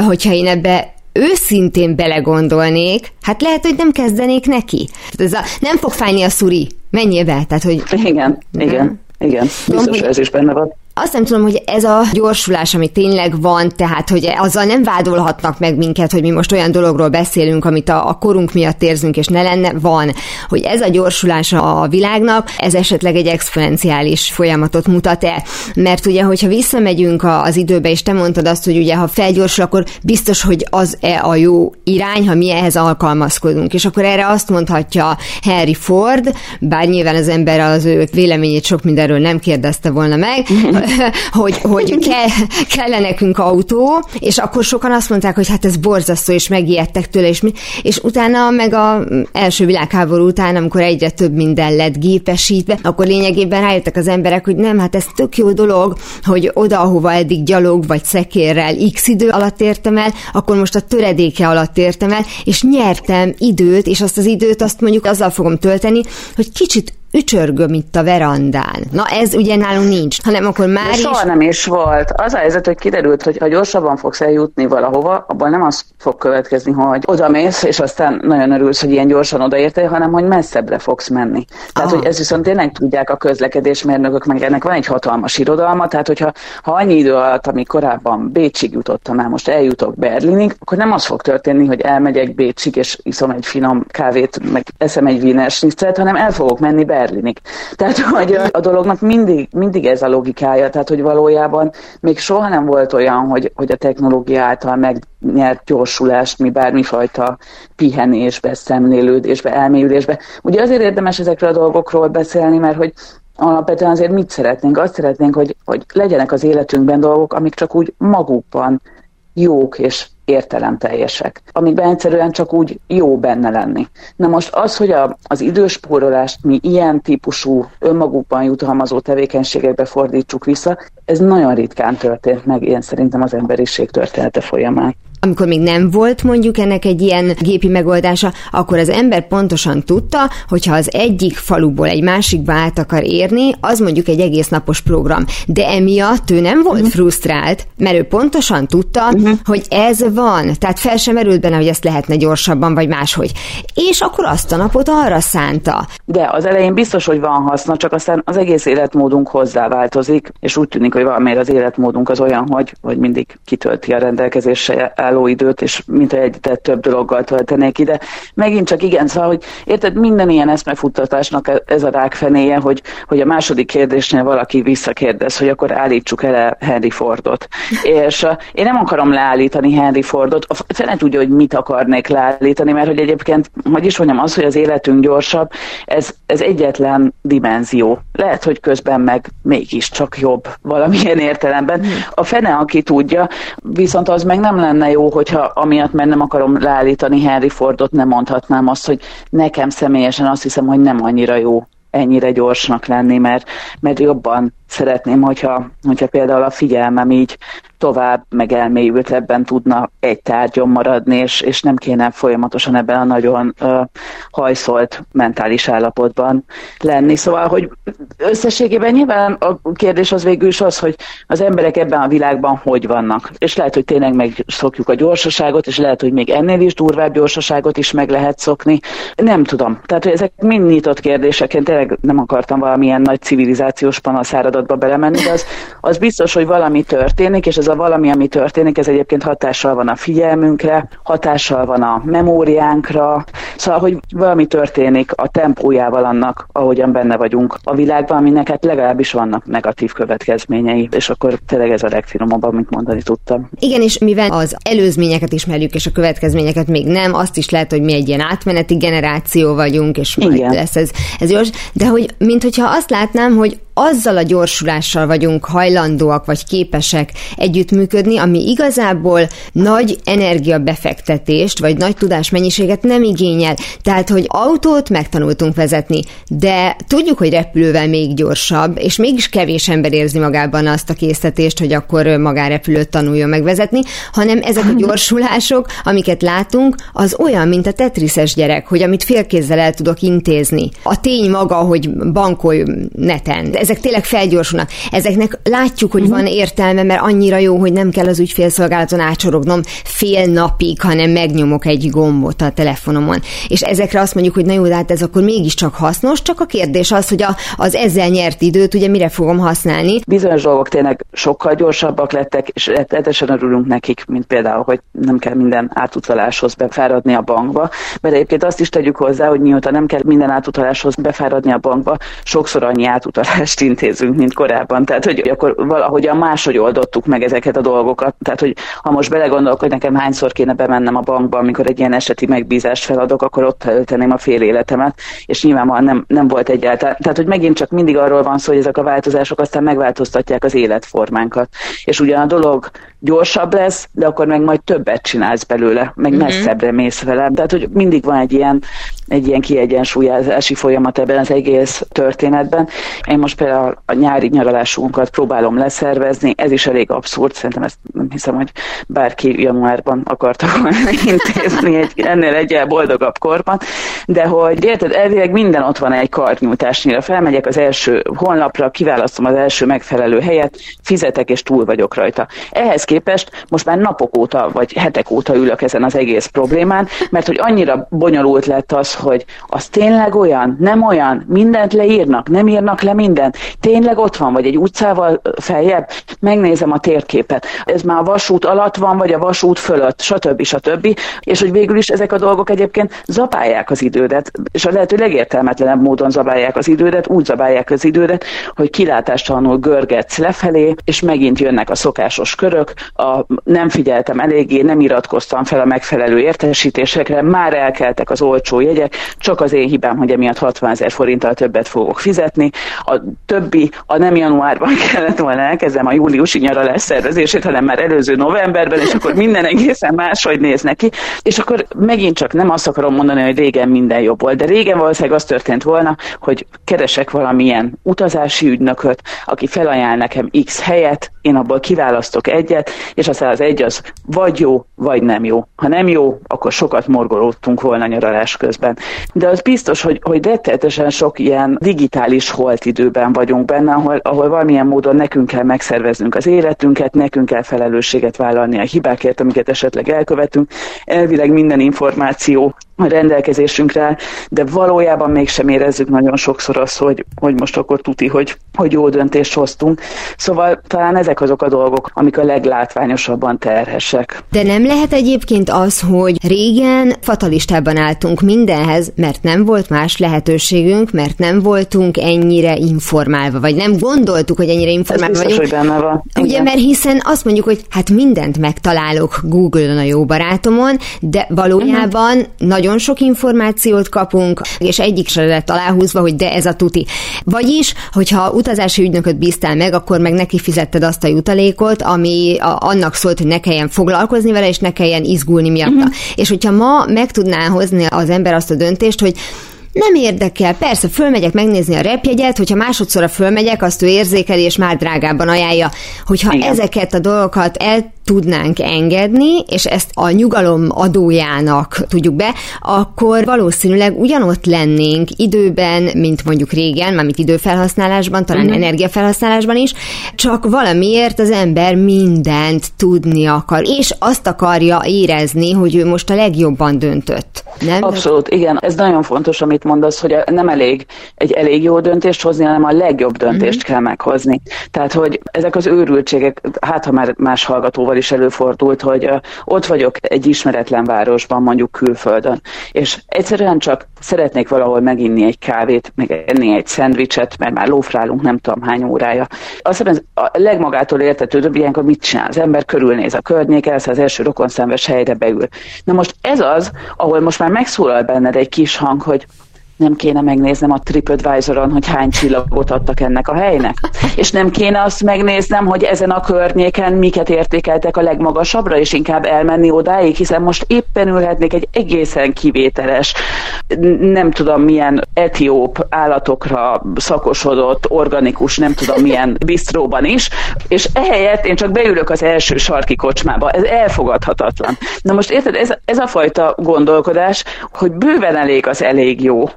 hogyha én ebbe őszintén belegondolnék, hát lehet, hogy nem kezdenék neki. Ez a, nem fog fájni a szuri, menjél be, tehát hogy... Igen, igen, igen, biztos, hogy ez is benne van azt nem tudom, hogy ez a gyorsulás, ami tényleg van, tehát, hogy azzal nem vádolhatnak meg minket, hogy mi most olyan dologról beszélünk, amit a, a korunk miatt érzünk, és ne lenne, van. Hogy ez a gyorsulás a világnak, ez esetleg egy exponenciális folyamatot mutat-e? Mert ugye, hogyha visszamegyünk az időbe, és te mondtad azt, hogy ugye, ha felgyorsul, akkor biztos, hogy az-e a jó irány, ha mi ehhez alkalmazkodunk. És akkor erre azt mondhatja Harry Ford, bár nyilván az ember az ő véleményét sok mindenről nem kérdezte volna meg, (laughs) (laughs) hogy, hogy kell, kell nekünk autó, és akkor sokan azt mondták, hogy hát ez borzasztó, és megijedtek tőle, és, mi, és utána meg a első világháború után, amikor egyre több minden lett gépesítve, akkor lényegében rájöttek az emberek, hogy nem, hát ez tök jó dolog, hogy oda, ahova eddig gyalog vagy szekérrel x idő alatt értem el, akkor most a töredéke alatt értem el, és nyertem időt, és azt az időt azt mondjuk azzal fogom tölteni, hogy kicsit ücsörgöm itt a verandán. Na ez ugye nálunk nincs, hanem akkor már De is... Soha nem is volt. Az a helyzet, hogy kiderült, hogy ha gyorsabban fogsz eljutni valahova, abból nem az fog következni, hogy oda mész, és aztán nagyon örülsz, hogy ilyen gyorsan odaértél, hanem hogy messzebbre fogsz menni. Tehát, Aha. hogy ez viszont tényleg tudják a közlekedésmérnökök, meg ennek van egy hatalmas irodalma, tehát hogyha ha annyi idő alatt, ami korábban Bécsig jutottam el, most eljutok Berlinig, akkor nem az fog történni, hogy elmegyek Bécsig, és iszom egy finom kávét, meg eszem egy Wiener hanem el fogok menni be Berlinig. Tehát, hogy a dolognak mindig, mindig ez a logikája, tehát, hogy valójában még soha nem volt olyan, hogy, hogy a technológia által megnyert gyorsulást mi bármifajta pihenésbe, szemlélődésbe, elmélyülésbe. Ugye azért érdemes ezekről a dolgokról beszélni, mert hogy alapvetően azért mit szeretnénk? Azt szeretnénk, hogy, hogy legyenek az életünkben dolgok, amik csak úgy magukban jók és értelemteljesek, amikben egyszerűen csak úgy jó benne lenni. Na most az, hogy a, az időspórolást mi ilyen típusú önmagukban jutalmazó tevékenységekbe fordítsuk vissza, ez nagyon ritkán történt meg, én szerintem az emberiség története folyamán amikor még nem volt mondjuk ennek egy ilyen gépi megoldása, akkor az ember pontosan tudta, hogyha az egyik faluból egy másikba át akar érni, az mondjuk egy egész napos program. De emiatt ő nem volt uh-huh. frusztrált, mert ő pontosan tudta, uh-huh. hogy ez van. Tehát fel sem merült benne, hogy ezt lehetne gyorsabban, vagy máshogy. És akkor azt a napot arra szánta. De az elején biztos, hogy van haszna, csak aztán az egész életmódunk hozzáváltozik, és úgy tűnik, hogy valamiért az életmódunk az olyan, hogy, hogy mindig kitölti a rendelkezésre álló időt, és mint egy több dologgal töltenék ide. Megint csak igen, szóval, hogy érted, minden ilyen eszmefuttatásnak e- ez a rákfenéje, hogy, hogy a második kérdésnél valaki visszakérdez, hogy akkor állítsuk el Henry Fordot. és uh, én nem akarom leállítani Henry Fordot, a fene tudja, hogy mit akarnék leállítani, mert hogy egyébként, hogy is mondjam, az, hogy az életünk gyorsabb, ez, ez egyetlen dimenzió. Lehet, hogy közben meg mégiscsak jobb valamilyen értelemben. A fene, aki tudja, viszont az meg nem lenne jó, hogyha amiatt, mert nem akarom leállítani Henry Fordot, nem mondhatnám azt, hogy nekem személyesen azt hiszem, hogy nem annyira jó ennyire gyorsnak lenni, mert, mert jobban szeretném, hogyha, hogyha például a figyelmem így tovább, meg elmélyültebben tudna egy tárgyon maradni, és, és nem kéne folyamatosan ebben a nagyon uh, hajszolt mentális állapotban lenni. Szóval, hogy összességében nyilván a kérdés az végül is az, hogy az emberek ebben a világban hogy vannak. És lehet, hogy tényleg megszokjuk a gyorsaságot, és lehet, hogy még ennél is durvább gyorsaságot is meg lehet szokni. Nem tudom. Tehát, hogy ezek mind nyitott kérdések. Én tényleg nem akartam valamilyen nagy civilizációs panasszáradatba belemenni, de az, az biztos, hogy valami történik, és ez a valami, ami történik, ez egyébként hatással van a figyelmünkre, hatással van a memóriánkra, szóval, hogy valami történik a tempójával annak, ahogyan benne vagyunk a világban, aminek hát legalábbis vannak negatív következményei, és akkor tényleg ez a legfinomabb, amit mondani tudtam. Igen, és mivel az előzményeket ismerjük, és a következményeket még nem, azt is lehet, hogy mi egy ilyen átmeneti generáció vagyunk, és majd Igen. lesz ez, ez gyors, de hogy, mint hogyha azt látnám, hogy azzal a gyorsulással vagyunk hajlandóak vagy képesek együttműködni, ami igazából nagy energiabefektetést vagy nagy tudásmennyiséget nem igényel. Tehát, hogy autót megtanultunk vezetni, de tudjuk, hogy repülővel még gyorsabb, és mégis kevés ember érzi magában azt a készítést, hogy akkor magánrepülőt tanuljon megvezetni, hanem ezek a gyorsulások, amiket látunk, az olyan, mint a tetrises gyerek, hogy amit félkézzel el tudok intézni. A tény maga, hogy bankolj neten. Ez ezek tényleg felgyorsulnak. Ezeknek látjuk, hogy uh-huh. van értelme, mert annyira jó, hogy nem kell az ügyfélszolgálaton átsorognom fél napig, hanem megnyomok egy gombot a telefonomon. És ezekre azt mondjuk, hogy na jó, de hát ez akkor mégiscsak hasznos, csak a kérdés az, hogy a, az ezzel nyert időt ugye mire fogom használni. Bizonyos dolgok tényleg sokkal gyorsabbak lettek, és rettenetesen örülünk nekik, mint például, hogy nem kell minden átutaláshoz befáradni a bankba, mert egyébként azt is tegyük hozzá, hogy mióta nem kell minden átutaláshoz befáradni a bankba, sokszor annyi átutalást mást intézünk, mint korábban. Tehát, hogy akkor valahogyan máshogy oldottuk meg ezeket a dolgokat. Tehát, hogy ha most belegondolok, hogy nekem hányszor kéne bemennem a bankba, amikor egy ilyen eseti megbízást feladok, akkor ott tölteném a fél életemet, és nyilvánvalóan nem, nem volt egyáltalán. Tehát, hogy megint csak mindig arról van szó, hogy ezek a változások aztán megváltoztatják az életformánkat. És ugyan a dolog gyorsabb lesz, de akkor meg majd többet csinálsz belőle, meg mm-hmm. messzebbre mész vele. Tehát, hogy mindig van egy ilyen, egy ilyen kiegyensúlyozási folyamat ebben az egész történetben. Én most például a nyári nyaralásunkat próbálom leszervezni, ez is elég abszurd, szerintem ezt nem hiszem, hogy bárki januárban akarta volna (laughs) intézni egy, ennél egy boldogabb korban, de hogy érted, elvileg minden ott van egy karnyújtásnyira. Felmegyek az első honlapra, kiválasztom az első megfelelő helyet, fizetek és túl vagyok rajta. Ehhez képest most már napok óta, vagy hetek óta ülök ezen az egész problémán, mert hogy annyira bonyolult lett az, hogy az tényleg olyan, nem olyan, mindent leírnak, nem írnak le mindent, tényleg ott van, vagy egy utcával feljebb, megnézem a térképet, ez már a vasút alatt van, vagy a vasút fölött, stb. stb. És hogy végül is ezek a dolgok egyébként zabálják az idődet, és a lehető legértelmetlenebb módon zabálják az idődet, úgy zabálják az idődet, hogy kilátástalanul görgetsz lefelé, és megint jönnek a szokásos körök, a, nem figyeltem eléggé, nem iratkoztam fel a megfelelő értesítésekre, már elkeltek az olcsó jegyek, csak az én hibám, hogy emiatt 60 ezer forinttal többet fogok fizetni. A többi, a nem januárban (laughs) kellett volna elkezdem a júliusi nyaralás szervezését, hanem már előző novemberben, és akkor minden egészen máshogy néz neki. És akkor megint csak nem azt akarom mondani, hogy régen minden jobb volt, de régen valószínűleg az történt volna, hogy keresek valamilyen utazási ügynököt, aki felajánl nekem X helyet, én abból kiválasztok egyet, és aztán az egy az vagy jó, vagy nem jó. Ha nem jó, akkor sokat morgolódtunk volna nyaralás közben. De az biztos, hogy, hogy rettenetesen sok ilyen digitális holt időben vagyunk benne, ahol, ahol valamilyen módon nekünk kell megszerveznünk az életünket, nekünk kell felelősséget vállalni a hibákért, amiket esetleg elkövetünk. Elvileg minden információ rendelkezésünkre, de valójában mégsem érezzük nagyon sokszor azt, hogy, hogy most akkor tuti, hogy, hogy jó döntést hoztunk. Szóval talán ezek azok a dolgok, amik a leglátványosabban terhesek. De nem lehet egyébként az, hogy régen fatalistában álltunk mindenhez, mert nem volt más lehetőségünk, mert nem voltunk ennyire informálva, vagy nem gondoltuk, hogy ennyire informálva Ez biztos, vagyunk. hogy benne van. Ugye, Igen. mert hiszen azt mondjuk, hogy hát mindent megtalálok Google-on a jó barátomon, de valójában uh-huh. nagyon sok információt kapunk, és egyik se lett aláhúzva, hogy de ez a tuti. Vagyis, hogyha utazási ügynököt bíztál meg, akkor meg neki fizetted azt a jutalékot, ami a, annak szólt, hogy ne kelljen foglalkozni vele, és ne kelljen izgulni miatta. Uh-huh. És hogyha ma meg tudná hozni az ember azt a döntést, hogy nem érdekel, persze, fölmegyek megnézni a repjegyet, hogyha másodszorra fölmegyek, azt ő érzékeli, és már drágábban ajánlja. Hogyha Igen. ezeket a dolgokat el tudnánk engedni, és ezt a nyugalom adójának tudjuk be, akkor valószínűleg ugyanott lennénk időben, mint mondjuk régen, mármint időfelhasználásban, talán uh-huh. energiafelhasználásban is, csak valamiért az ember mindent tudni akar, és azt akarja érezni, hogy ő most a legjobban döntött. Nem? Abszolút, igen. Ez nagyon fontos, amit mondasz, hogy nem elég egy elég jó döntést hozni, hanem a legjobb döntést uh-huh. kell meghozni. Tehát, hogy ezek az őrültségek, hát ha már más hallgatóval is előfordult, hogy ott vagyok egy ismeretlen városban, mondjuk külföldön, és egyszerűen csak szeretnék valahol meginni egy kávét, meg enni egy szendvicset, mert már lófrálunk nem tudom hány órája. Azt hiszem, ez a legmagától értetődőbb ilyenkor mit csinál? Az ember körülnéz a környéken, az első rokonszenves helyre beül. Na most ez az, ahol most már megszólal benned egy kis hang, hogy nem kéne megnéznem a TripAdvisor-on, hogy hány csillagot adtak ennek a helynek. És nem kéne azt megnéznem, hogy ezen a környéken miket értékeltek a legmagasabbra, és inkább elmenni odáig, hiszen most éppen ülhetnék egy egészen kivételes, nem tudom milyen etióp állatokra szakosodott, organikus, nem tudom milyen bistróban is, és ehelyett én csak beülök az első sarki kocsmába. Ez elfogadhatatlan. Na most érted, ez, ez a fajta gondolkodás, hogy bőven elég az elég jó.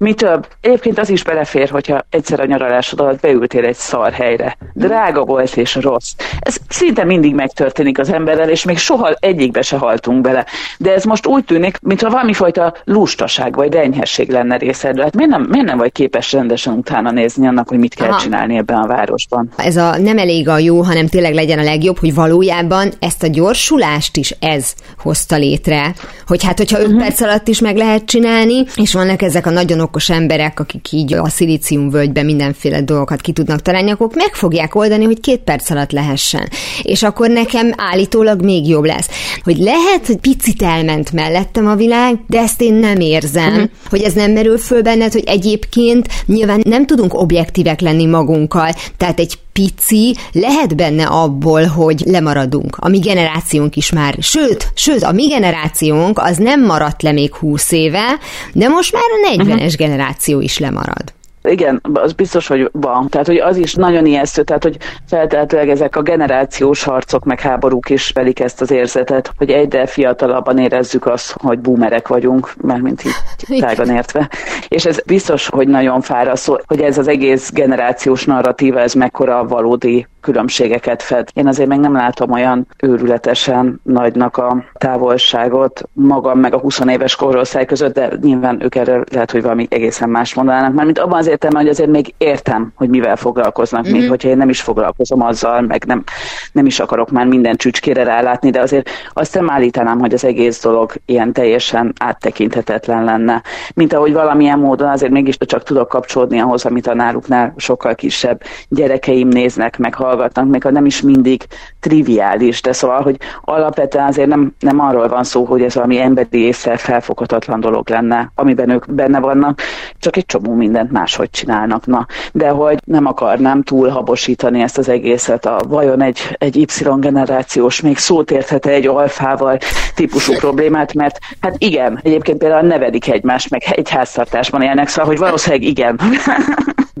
Mi több, egyébként az is belefér, hogyha egyszer a nyaralásod alatt beültél egy szar helyre. Drága volt és rossz. Ez szinte mindig megtörténik az emberrel, és még soha egyikbe se haltunk bele. De ez most úgy tűnik, mintha valami fajta lustaság vagy enyhesség lenne részedről. Hát miért nem, miért nem vagy képes rendesen utána nézni annak, hogy mit kell Aha. csinálni ebben a városban? Ez a nem elég a jó, hanem tényleg legyen a legjobb, hogy valójában ezt a gyorsulást is ez hozta létre, hogy hát hogyha 5 uh-huh. perc alatt is meg lehet csinálni, és vannak ezek a nagyon okos emberek, akik így a szilíciumvölgyben mindenféle dolgokat ki tudnak találni, akkor meg fogják oldani, hogy két perc alatt lehessen. És akkor nekem állítólag még jobb lesz. Hogy lehet, hogy picit elment mellettem a világ, de ezt én nem érzem, uh-huh. hogy ez nem merül föl benned, hogy egyébként nyilván nem tudunk objektívek lenni magunkkal, tehát egy pici, lehet benne abból, hogy lemaradunk. A mi generációnk is már, sőt, sőt, a mi generációnk az nem maradt le még húsz éve, de most már a 40-es uh-huh. generáció is lemarad. Igen, az biztos, hogy van. Tehát, hogy az is nagyon ijesztő, tehát, hogy feltehetőleg ezek a generációs harcok meg háborúk is velik ezt az érzetet, hogy egyre fiatalabban érezzük azt, hogy boomerek vagyunk, mert mint így (laughs) tágan értve. És ez biztos, hogy nagyon fárasztó, hogy ez az egész generációs narratíva, ez mekkora valódi különbségeket fed. Én azért még nem látom olyan őrületesen nagynak a távolságot magam meg a 20 éves korosztály között, de nyilván ők erre lehet, hogy valami egészen más mondanának. Mármint abban az értem, hogy azért még értem, hogy mivel foglalkoznak, mm-hmm. még hogyha én nem is foglalkozom azzal, meg nem, nem is akarok már minden csücskére rálátni, de azért azt nem állítanám, hogy az egész dolog ilyen teljesen áttekinthetetlen lenne. Mint ahogy valamilyen módon azért mégis csak tudok kapcsolódni ahhoz, amit a náluknál sokkal kisebb gyerekeim néznek, meg hallgatnak, még ha nem is mindig triviális, de szóval, hogy alapvetően azért nem, nem arról van szó, hogy ez valami emberi észre felfoghatatlan dolog lenne, amiben ők benne vannak, csak egy csomó mindent máshogy csinálnak. Na, de hogy nem akarnám túlhabosítani ezt az egészet, a vajon egy, egy Y-generációs még szót érthet egy alfával típusú problémát, mert hát igen, egyébként például nevedik egymást, meg egy háztartásban élnek, szóval, hogy valószínűleg igen. (laughs)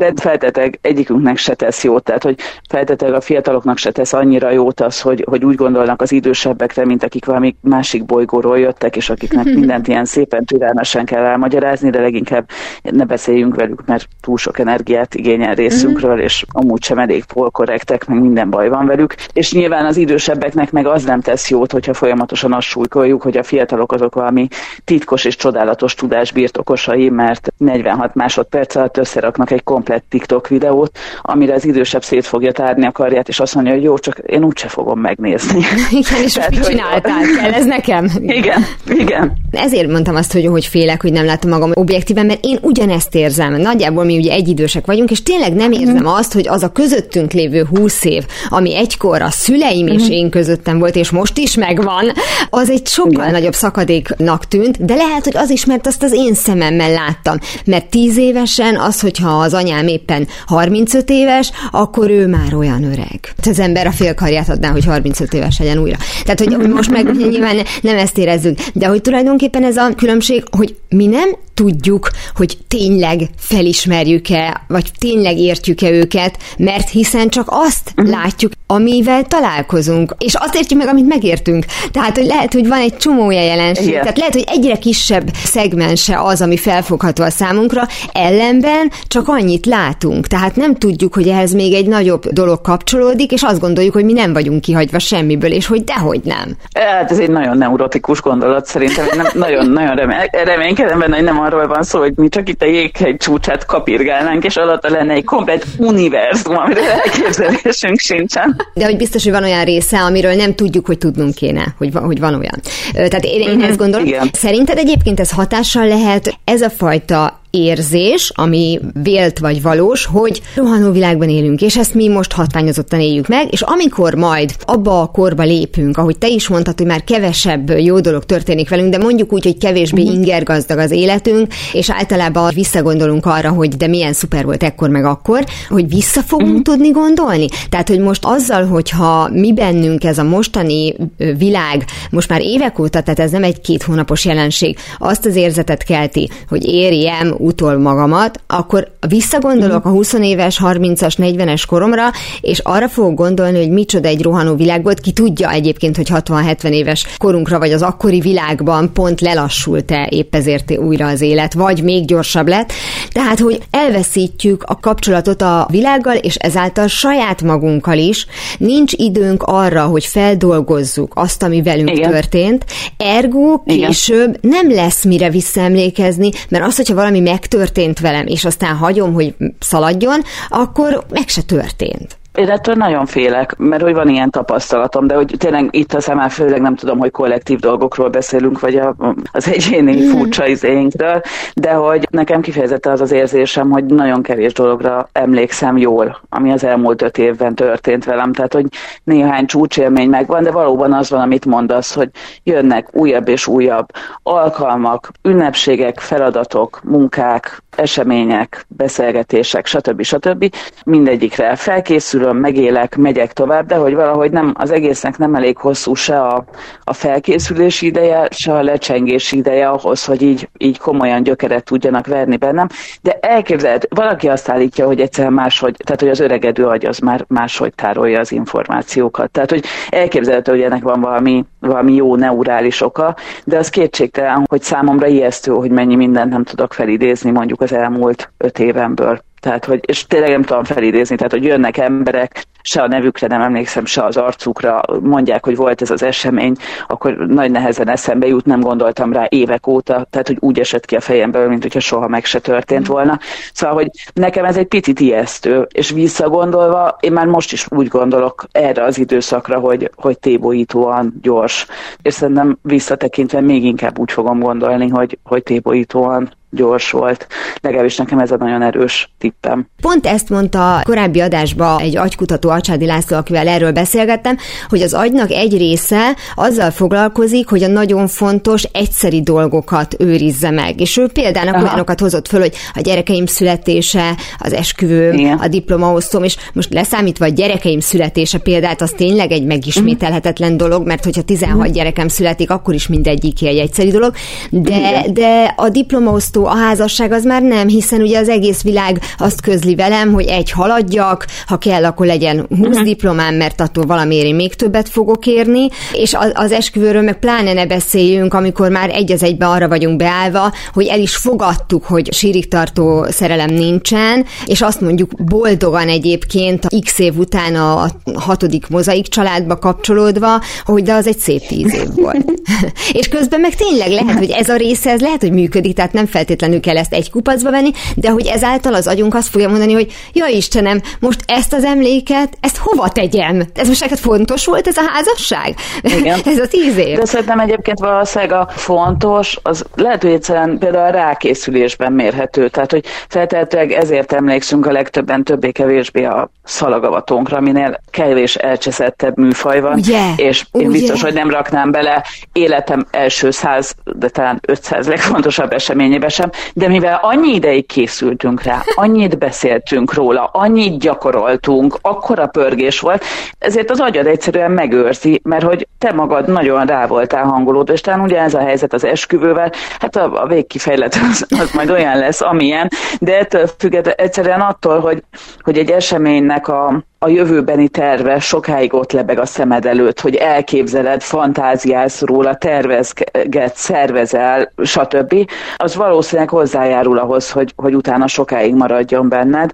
de felteteg egyikünknek se tesz jót, tehát hogy felteteg a fiataloknak se tesz annyira jót az, hogy, hogy úgy gondolnak az idősebbekre, mint akik valami másik bolygóról jöttek, és akiknek (laughs) mindent ilyen szépen türelmesen kell elmagyarázni, de leginkább ne beszéljünk velük, mert túl sok energiát igényel részünkről, és amúgy sem elég polkorrektek, meg minden baj van velük. És nyilván az idősebbeknek meg az nem tesz jót, hogyha folyamatosan azt súlykoljuk, hogy a fiatalok azok valami titkos és csodálatos tudás birtokosai, mert 46 másodperc alatt összeraknak egy komplett TikTok videót, amire az idősebb szét fogja tárni a karját, és azt mondja, hogy jó, csak én úgyse fogom megnézni. (laughs) Igen, és Tehát, mit csináltál? Kell ez nekem? Igen, igen. Ezért mondtam azt, hogy, hogy félek, hogy nem látom magam objektíven, mert én ugyanezt érzem. Nagyjából mi ugye egyidősek vagyunk, és tényleg nem érzem mm. azt, hogy az a közöttünk lévő húsz év, ami egykor a szüleim mm. és mhm. én közöttem volt, és most is megvan, az egy sokkal Igen. nagyobb szakadéknak tűnt, de lehet, hogy az is, mert azt az én szememmel láttam. Mert tíz évesen az, hogyha az anyám éppen 35 éves, akkor ő már olyan öreg. Az ember a félkarját adná, hogy 35 éves legyen újra. Tehát, hogy most meg nyilván nem ezt érezzük, de hogy tulajdonképpen ez a különbség, hogy mi nem tudjuk, hogy tényleg felismerjük-e, vagy tényleg értjük-e őket, mert hiszen csak azt uh-huh. látjuk, amivel találkozunk, és azt értjük meg, amit megértünk. Tehát, hogy lehet, hogy van egy csomó jelenség, Igen. tehát lehet, hogy egyre kisebb szegmense az, ami felfogható a számunkra, ellenben csak annyit látunk. Tehát nem tudjuk, hogy ehhez még egy nagyobb dolog kapcsolódik, és azt gondoljuk, hogy mi nem vagyunk kihagyva semmiből, és hogy dehogy nem. Hát ez egy nagyon neurotikus gondolat szerintem. Nem, nagyon, nagyon reménykedem benne, hogy nem arról van szó, hogy mi csak itt a jéghegy csúcsát kapirgálnánk, és alatta lenne egy komplet univerzum, amiről elképzelésünk sincsen. De hogy biztos, hogy van olyan része, amiről nem tudjuk, hogy tudnunk kéne, hogy van, hogy van olyan. Tehát én, én ezt gondolom. Igen. Szerinted egyébként ez hatással lehet ez a fajta érzés, ami vélt vagy valós, hogy rohanó világban élünk, és ezt mi most hatványozottan éljük meg, és amikor majd abba a korba lépünk, ahogy te is mondtad, hogy már kevesebb jó dolog történik velünk, de mondjuk úgy, hogy kevésbé uh-huh. ingergazdag az életünk, és általában visszagondolunk arra, hogy de milyen szuper volt ekkor meg akkor, hogy vissza fogunk uh-huh. tudni gondolni. Tehát, hogy most azzal, hogyha mi bennünk ez a mostani világ, most már évek óta, tehát ez nem egy két hónapos jelenség, azt az érzetet kelti, hogy érjem, utol magamat, akkor visszagondolok a 20 éves, 30-as, 40-es koromra, és arra fogok gondolni, hogy micsoda egy rohanó világ volt, ki tudja egyébként, hogy 60-70 éves korunkra, vagy az akkori világban pont lelassult-e épp ezért újra az élet, vagy még gyorsabb lett. Tehát, hogy elveszítjük a kapcsolatot a világgal, és ezáltal saját magunkkal is. Nincs időnk arra, hogy feldolgozzuk azt, ami velünk Igen. történt. Ergo később Igen. nem lesz mire visszaemlékezni, mert az, hogyha valami megtörtént velem, és aztán hagyom, hogy szaladjon, akkor meg se történt. Én ettől nagyon félek, mert hogy van ilyen tapasztalatom, de hogy tényleg itt az már főleg nem tudom, hogy kollektív dolgokról beszélünk, vagy a, az egyéni mm. furcsa izéinkről, de hogy nekem kifejezetten az az érzésem, hogy nagyon kevés dologra emlékszem jól, ami az elmúlt öt évben történt velem. Tehát, hogy néhány csúcsélmény megvan, de valóban az van, amit mondasz, hogy jönnek újabb és újabb alkalmak, ünnepségek, feladatok, munkák, események, beszélgetések, stb. stb. Mindegyikre felkészülöm, megélek, megyek tovább, de hogy valahogy nem, az egésznek nem elég hosszú se a, a felkészülési ideje, se a lecsengési ideje ahhoz, hogy így, így komolyan gyökeret tudjanak verni bennem. De elképzelhet, valaki azt állítja, hogy egyszerűen máshogy, tehát hogy az öregedő agy az már máshogy tárolja az információkat. Tehát, hogy elképzelhető, hogy ennek van valami, valami jó neurális oka, de az kétségtelen, hogy számomra ijesztő, hogy mennyi mindent nem tudok felidézni mondjuk az az elmúlt öt évemből. Tehát, hogy, és tényleg nem tudom felidézni, tehát, hogy jönnek emberek, se a nevükre nem emlékszem, se az arcukra, mondják, hogy volt ez az esemény, akkor nagy nehezen eszembe jut, nem gondoltam rá évek óta, tehát, hogy úgy esett ki a fejemből, mint hogyha soha meg se történt mm. volna. Szóval, hogy nekem ez egy picit ijesztő, és visszagondolva, én már most is úgy gondolok erre az időszakra, hogy, hogy tébolyítóan gyors, és szerintem visszatekintve még inkább úgy fogom gondolni, hogy, hogy tébolyítóan gyors volt. Legalábbis nekem ez a nagyon erős tippem. Pont ezt mondta korábbi adásban egy agykutató Acsádi László, akivel erről beszélgettem, hogy az agynak egy része azzal foglalkozik, hogy a nagyon fontos, egyszeri dolgokat őrizze meg. És ő példának Aha. olyanokat hozott föl, hogy a gyerekeim születése, az esküvő, Igen. a diplomaosztom, és most leszámítva a gyerekeim születése példát, az tényleg egy megismételhetetlen dolog, mert hogyha 16 uh-huh. gyerekem születik, akkor is mindegyik egy egyszerű dolog, de, de a diplomaosztó a házasság az már nem, hiszen ugye az egész világ azt közli velem, hogy egy haladjak, ha kell, akkor legyen 20 uh-huh. diplomám, mert attól valamiért még többet fogok érni, és az, az esküvőről meg pláne ne beszéljünk, amikor már egy az egyben arra vagyunk beállva, hogy el is fogadtuk, hogy sírig tartó szerelem nincsen, és azt mondjuk boldogan egyébként x év után a hatodik mozaik családba kapcsolódva, hogy de az egy szép tíz év volt. (laughs) és közben meg tényleg lehet, hogy ez a része, ez lehet, hogy működik, tehát nem feltétlenül kell ezt egy kupacba venni, de hogy ezáltal az agyunk azt fogja mondani, hogy ja Istenem, most ezt az emléket, ezt hova tegyem? Ez most neked fontos volt ez a házasság? Igen. (laughs) ez a tíz év. De szerintem egyébként valószínűleg a fontos, az lehet, hogy egyszerűen például a rákészülésben mérhető. Tehát, hogy feltehetőleg ezért emlékszünk a legtöbben többé-kevésbé a szalagavatónkra, minél kevés elcseszettebb műfaj van. Ugye? És én Ugye? biztos, hogy nem raknám bele életem első száz, de talán 500 legfontosabb eseményébe sem, de mivel annyi ideig készültünk rá, annyit beszéltünk róla, annyit gyakoroltunk, akkora pörgés volt, ezért az agyad egyszerűen megőrzi, mert hogy te magad nagyon rá voltál hangolódva, és talán ugye ez a helyzet az esküvővel, hát a, a végkifejlet az, az majd olyan lesz, amilyen, de ettől függetlenül egyszerűen attól, hogy, hogy egy eseménynek a, a jövőbeni terve sokáig ott lebeg a szemed előtt, hogy elképzeled, fantáziálsz róla, tervezget, szervezel, stb. Az valószínűleg hozzájárul ahhoz, hogy, hogy utána sokáig maradjon benned.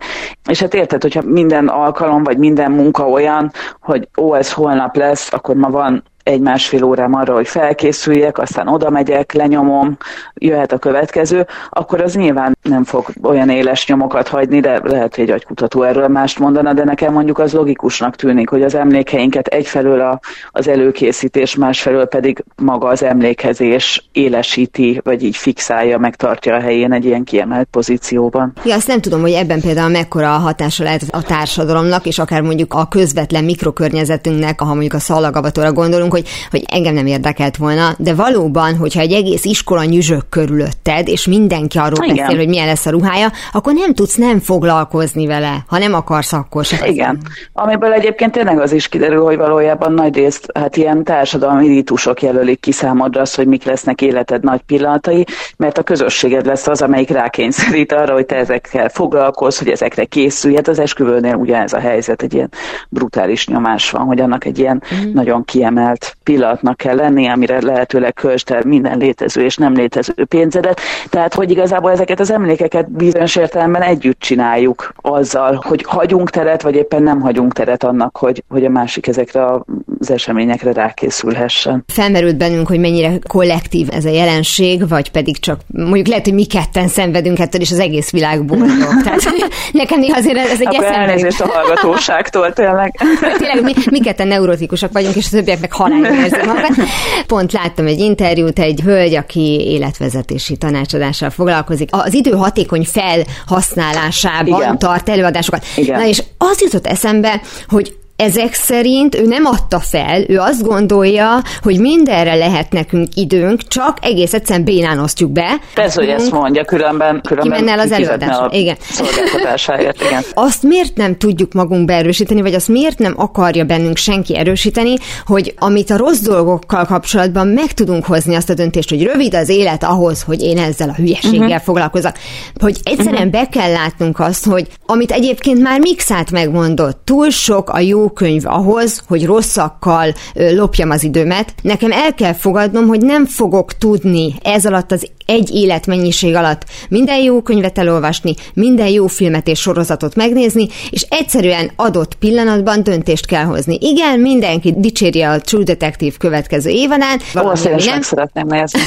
És hát érted, hogyha minden alkalom, vagy minden munka olyan, hogy ó, ez holnap lesz, akkor ma van egy-másfél órám arra, hogy felkészüljek, aztán oda megyek, lenyomom, jöhet a következő, akkor az nyilván nem fog olyan éles nyomokat hagyni, de lehet, hogy egy agykutató erről mást mondana, de nekem mondjuk az logikusnak tűnik, hogy az emlékeinket egyfelől a, az előkészítés, másfelől pedig maga az emlékezés élesíti, vagy így fixálja, megtartja a helyén egy ilyen kiemelt pozícióban. Ja, azt nem tudom, hogy ebben például mekkora a hatása lehet a társadalomnak, és akár mondjuk a közvetlen mikrokörnyezetünknek, ha mondjuk a szalagavatóra gondolunk, hogy, hogy engem nem érdekelt volna, de valóban, hogyha egy egész iskola nyüzsök körülötted, és mindenki arról Igen. beszél, hogy milyen lesz a ruhája, akkor nem tudsz nem foglalkozni vele, ha nem akarsz, akkor sem. Igen. Amiből egyébként tényleg az is kiderül, hogy valójában nagy részt hát ilyen társadalmi ritusok jelölik ki számodra az, hogy mik lesznek életed nagy pillanatai, mert a közösséged lesz az, amelyik rákényszerít arra, hogy te ezekkel foglalkozz, hogy ezekre készülj. Hát az esküvőnél ugyanez a helyzet, egy ilyen brutális nyomás van, hogy annak egy ilyen mm. nagyon kiemelt pillanatnak kell lenni, amire lehetőleg költsd el minden létező és nem létező pénzedet. Tehát, hogy igazából ezeket az emlékeket bizonyos értelemben együtt csináljuk azzal, hogy hagyunk teret, vagy éppen nem hagyunk teret annak, hogy, hogy a másik ezekre az eseményekre rákészülhessen. Felmerült bennünk, hogy mennyire kollektív ez a jelenség, vagy pedig csak mondjuk lehet, hogy mi ketten szenvedünk ettől, és az egész világ boldog. (laughs) Tehát nekem azért ez egy eszembe. elnézést a hallgatóságtól, tényleg. (laughs) tényleg mi, mi ketten neurotikusak vagyunk, és a többiek meg halál (laughs) (laughs) Pont láttam egy interjút, egy hölgy, aki életvezetési tanácsadással foglalkozik. Az idő hatékony felhasználásában Igen. tart előadásokat. Igen. Na és az jutott eszembe, hogy ezek szerint ő nem adta fel, ő azt gondolja, hogy mindenre lehet nekünk időnk, csak egész egyszerűen bénán osztjuk be. Persze, hogy ezt mondja, különben, különben az előadás. Igen. igen. (laughs) Azt miért nem tudjuk magunk beerősíteni, vagy azt miért nem akarja bennünk senki erősíteni, hogy amit a rossz dolgokkal kapcsolatban meg tudunk hozni azt a döntést, hogy rövid az élet ahhoz, hogy én ezzel a hülyeséggel uh-huh. foglalkozok. Hogy egyszerűen uh-huh. be kell látnunk azt, hogy amit egyébként már Mixát megmondott, túl sok a jó könyv ahhoz, hogy rosszakkal lopjam az időmet. Nekem el kell fogadnom, hogy nem fogok tudni ez alatt az egy életmennyiség alatt minden jó könyvet elolvasni, minden jó filmet és sorozatot megnézni, és egyszerűen adott pillanatban döntést kell hozni. Igen, mindenki dicséri a True Detective következő évadán. Valószínűleg nem szeretném nézni.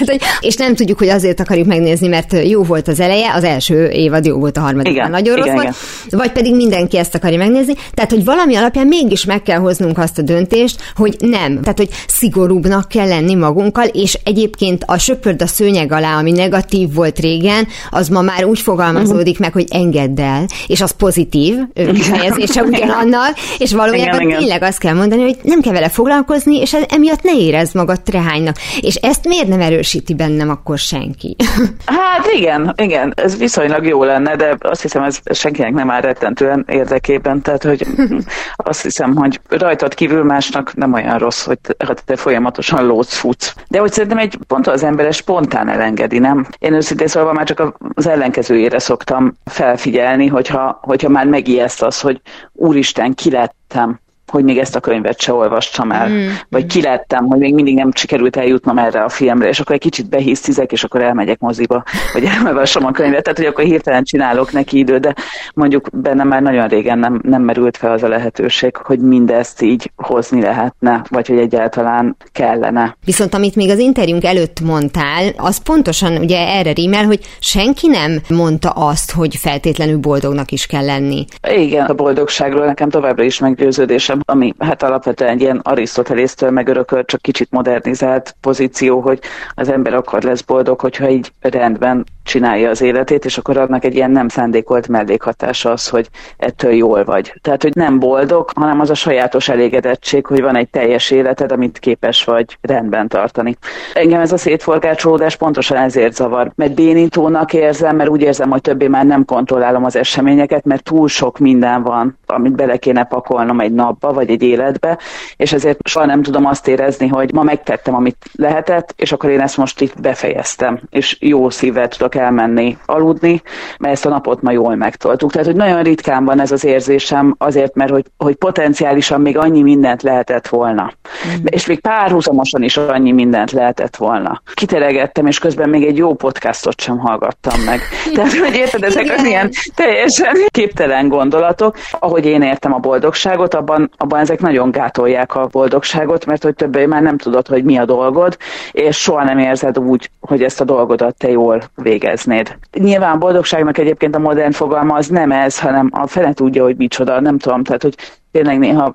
(laughs) és nem tudjuk, hogy azért akarjuk megnézni, mert jó volt az eleje, az első évad jó volt, a harmadik igen, nagyon rossz igen, volt, igen. vagy pedig mindenki ezt akarja megnézni. Tehát, hogy valami alapján mégis meg kell hoznunk azt a döntést, hogy nem. Tehát, hogy szigorúbbnak kell lenni magunkkal, és egyébként a söpör söpörd a szőnyeg alá, ami negatív volt régen, az ma már úgy fogalmazódik meg, hogy engedd el, és az pozitív kifejezése ugyanannal, és valójában igen, tényleg igen. azt kell mondani, hogy nem kell vele foglalkozni, és emiatt ne érezd magad trehánynak. És ezt miért nem erősíti bennem akkor senki? (laughs) Hát igen, igen, ez viszonylag jó lenne, de azt hiszem, ez senkinek nem áll rettentően érdekében, tehát hogy (laughs) azt hiszem, hogy rajtad kívül másnak nem olyan rossz, hogy te folyamatosan lóc futsz. De hogy szerintem egy pont az ember spontán elengedi, nem? Én őszintén szólva már csak az ellenkezőjére szoktam felfigyelni, hogyha, hogyha már megijeszt az, hogy úristen, ki lettem, hogy még ezt a könyvet se olvastam el, mm. vagy kilettem, hogy még mindig nem sikerült eljutnom erre a filmre, és akkor egy kicsit behisztizek, és akkor elmegyek moziba, vagy (laughs) elolvasom a könyvet, tehát hogy akkor hirtelen csinálok neki idő, de mondjuk bennem már nagyon régen nem, nem merült fel az a lehetőség, hogy mindezt így hozni lehetne, vagy hogy egyáltalán kellene. Viszont amit még az interjúnk előtt mondtál, az pontosan ugye erre rímel, hogy senki nem mondta azt, hogy feltétlenül boldognak is kell lenni. Igen, a boldogságról nekem továbbra is meggyőződésem, ami hát alapvetően egy ilyen Arisztotelésztől megörökölt, csak kicsit modernizált pozíció, hogy az ember akkor lesz boldog, hogyha így rendben csinálja az életét, és akkor annak egy ilyen nem szándékolt mellékhatása az, hogy ettől jól vagy. Tehát, hogy nem boldog, hanem az a sajátos elégedettség, hogy van egy teljes életed, amit képes vagy rendben tartani. Engem ez a szétforgácsolódás pontosan ezért zavar, mert bénítónak érzem, mert úgy érzem, hogy többé már nem kontrollálom az eseményeket, mert túl sok minden van, amit bele kéne pakolnom egy napba, vagy egy életbe, és ezért soha nem tudom azt érezni, hogy ma megtettem, amit lehetett, és akkor én ezt most itt befejeztem, és jó szívvel tudok tudok elmenni aludni, mert ezt a napot ma jól megtoltuk. Tehát, hogy nagyon ritkán van ez az érzésem azért, mert hogy, hogy potenciálisan még annyi mindent lehetett volna. Mm. És még párhuzamosan is annyi mindent lehetett volna. Kiteregettem, és közben még egy jó podcastot sem hallgattam meg. (laughs) Tehát, hogy érted, ezek Igen. az ilyen teljesen képtelen gondolatok. Ahogy én értem a boldogságot, abban, abban ezek nagyon gátolják a boldogságot, mert hogy többé már nem tudod, hogy mi a dolgod, és soha nem érzed úgy, hogy ezt a dolgodat te jól végez végeznéd. Nyilván boldogságnak egyébként a modern fogalma az nem ez, hanem a fele tudja, hogy micsoda, nem tudom, tehát hogy tényleg néha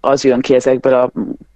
az jön ki ezekből a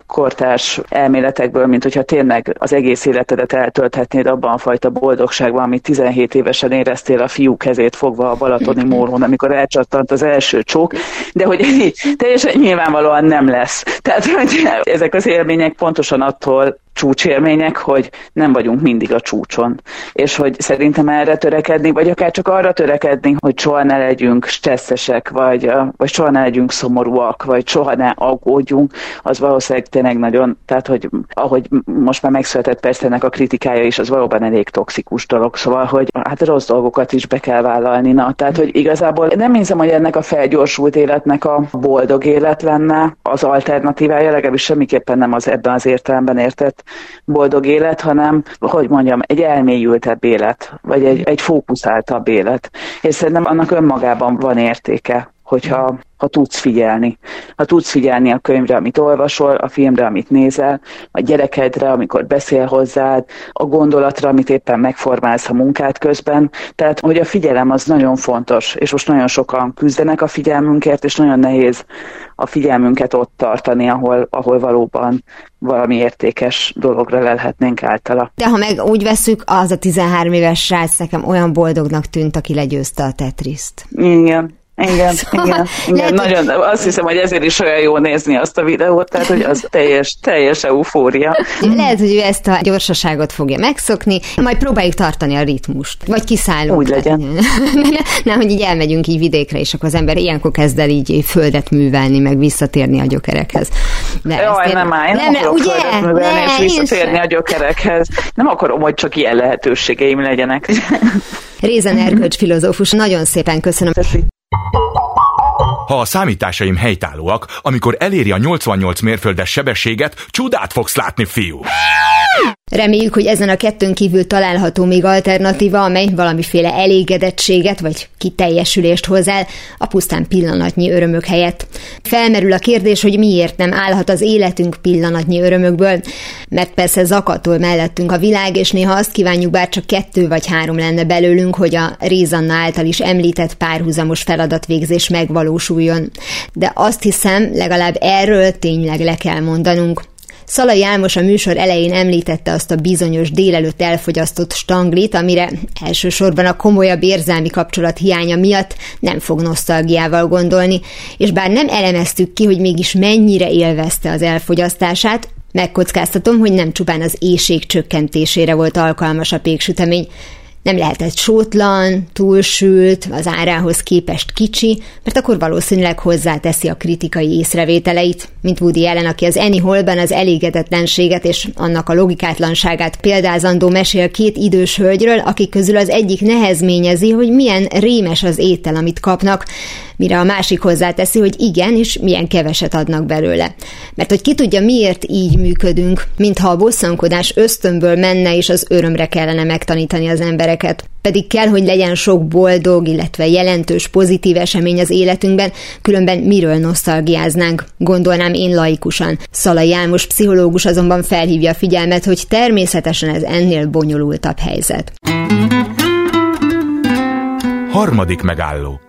kortárs elméletekből, mint hogyha tényleg az egész életedet eltölthetnéd abban a fajta boldogságban, amit 17 évesen éreztél a fiú kezét fogva a Balatoni mórón, amikor elcsattant az első csók, de hogy így teljesen nyilvánvalóan nem lesz. Tehát hogy ezek az élmények pontosan attól csúcsélmények, hogy nem vagyunk mindig a csúcson. És hogy szerintem erre törekedni, vagy akár csak arra törekedni, hogy soha ne legyünk stresszesek, vagy, vagy soha ne legyünk szomorúak, vagy soha ne aggódjunk, az valószínűleg tényleg nagyon, tehát hogy ahogy most már megszületett persze ennek a kritikája is, az valóban elég toxikus dolog, szóval, hogy hát rossz dolgokat is be kell vállalni. Na, tehát, hogy igazából nem hiszem, hogy ennek a felgyorsult életnek a boldog élet lenne az alternatívája, legalábbis semmiképpen nem az ebben az értelemben értett boldog élet, hanem, hogy mondjam, egy elmélyültebb élet, vagy egy, egy fókuszáltabb élet. És szerintem annak önmagában van értéke, hogyha ha tudsz figyelni. Ha tudsz figyelni a könyvre, amit olvasol, a filmre, amit nézel, a gyerekedre, amikor beszél hozzád, a gondolatra, amit éppen megformálsz a munkát közben. Tehát, hogy a figyelem az nagyon fontos, és most nagyon sokan küzdenek a figyelmünkért, és nagyon nehéz a figyelmünket ott tartani, ahol, ahol valóban valami értékes dologra lelhetnénk általa. De ha meg úgy veszük, az a 13 éves srác nekem olyan boldognak tűnt, aki legyőzte a Tetriszt. Igen, igen, (laughs) szóval igen, igen. Lehet, nagyon, azt hiszem, hogy ezért is olyan jó nézni azt a videót, tehát hogy az teljes, teljes eufória. Lehet, hogy ő ezt a gyorsaságot fogja megszokni, majd próbáljuk tartani a ritmust, vagy kiszállunk. Úgy legyen. (laughs) Nem, hogy így elmegyünk így vidékre, és akkor az ember ilyenkor kezd el így földet művelni, meg visszatérni a gyökerekhez. De Jaj, nem áll, nem, nem akarom ugye? földet művelni, ne, és visszatérni a gyökerekhez. Nem akarom, hogy csak ilyen lehetőségeim legyenek. Rézen Erkölcs filozófus, nagyon szépen köszönöm. Köszi. Ha a számításaim helytállóak, amikor eléri a 88 mérföldes sebességet, csodát fogsz látni, fiú! Reméljük, hogy ezen a kettőn kívül található még alternatíva, amely valamiféle elégedettséget vagy kiteljesülést hoz el a pusztán pillanatnyi örömök helyett. Felmerül a kérdés, hogy miért nem állhat az életünk pillanatnyi örömökből, mert persze zakatol mellettünk a világ, és néha azt kívánjuk, bár csak kettő vagy három lenne belőlünk, hogy a Rézanna által is említett párhuzamos feladatvégzés megvalósuljon. De azt hiszem, legalább erről tényleg le kell mondanunk. Szalai Álmos a műsor elején említette azt a bizonyos délelőtt elfogyasztott stanglit, amire elsősorban a komolyabb érzelmi kapcsolat hiánya miatt nem fog nosztalgiával gondolni, és bár nem elemeztük ki, hogy mégis mennyire élvezte az elfogyasztását, megkockáztatom, hogy nem csupán az éjség csökkentésére volt alkalmas a péksütemény, Nem lehetett sótlan, túlsült, az árához képest kicsi, mert akkor valószínűleg hozzáteszi a kritikai észrevételeit, mint Woody Allen, aki az Annie Hallben az elégedetlenséget és annak a logikátlanságát példázandó mesél két idős hölgyről, akik közül az egyik nehezményezi, hogy milyen rémes az étel, amit kapnak, mire a másik hozzáteszi, hogy igen, és milyen keveset adnak belőle. Mert hogy ki tudja, miért így működünk, mintha a bosszankodás ösztönből menne, és az örömre kellene megtanítani az embereket. Pedig kell, hogy legyen sok boldog, illetve jelentős pozitív esemény az életünkben, különben miről nosztalgiáznánk, gondolnám én laikusan. Szalai János pszichológus azonban felhívja a figyelmet, hogy természetesen ez ennél bonyolultabb helyzet. Harmadik megálló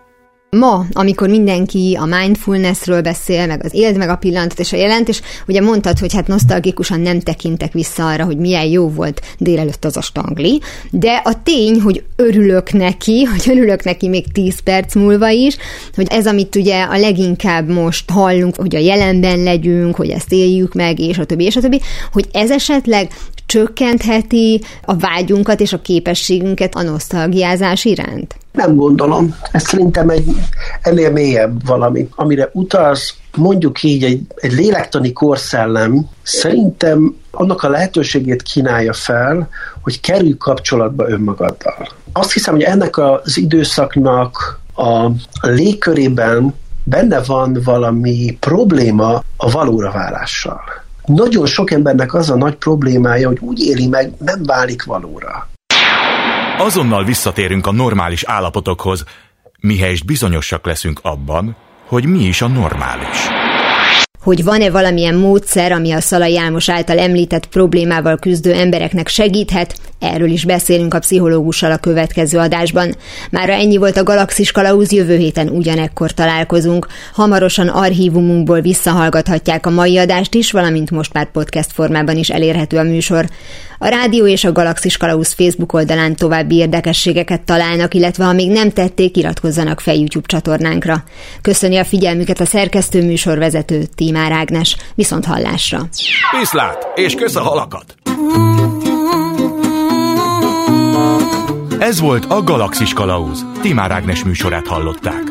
ma, amikor mindenki a mindfulnessről beszél, meg az éld meg a pillanatot és a jelent, és ugye mondtad, hogy hát nosztalgikusan nem tekintek vissza arra, hogy milyen jó volt délelőtt az a stangli, de a tény, hogy örülök neki, (laughs) hogy örülök neki még 10 perc múlva is, hogy ez, amit ugye a leginkább most hallunk, hogy a jelenben legyünk, hogy ezt éljük meg, és a többi, és a többi, hogy ez esetleg csökkentheti a vágyunkat és a képességünket a nosztalgiázás iránt? Nem gondolom. Ez szerintem egy ennél mélyebb valami, amire utalsz, mondjuk így egy, egy lélektani korszellem szerintem annak a lehetőségét kínálja fel, hogy kerülj kapcsolatba önmagaddal. Azt hiszem, hogy ennek az időszaknak a légkörében benne van valami probléma a valóra válással. Nagyon sok embernek az a nagy problémája, hogy úgy éli meg, nem válik valóra. Azonnal visszatérünk a normális állapotokhoz, mihelyest bizonyosak leszünk abban, hogy mi is a normális hogy van-e valamilyen módszer, ami a Szalai János által említett problémával küzdő embereknek segíthet, erről is beszélünk a pszichológussal a következő adásban. Mára ennyi volt a Galaxis Kalauz, jövő héten ugyanekkor találkozunk. Hamarosan archívumunkból visszahallgathatják a mai adást is, valamint most már podcast formában is elérhető a műsor. A Rádió és a Galaxis Kalauz Facebook oldalán további érdekességeket találnak, illetve ha még nem tették, iratkozzanak fel YouTube csatornánkra. Köszöni a figyelmüket a szerkesztő műsorvezető Tímár Ágnes. Viszont hallásra! Viszlát, és kösz a halakat! Ez volt a Galaxis Kalauz. Timár Ágnes műsorát hallották.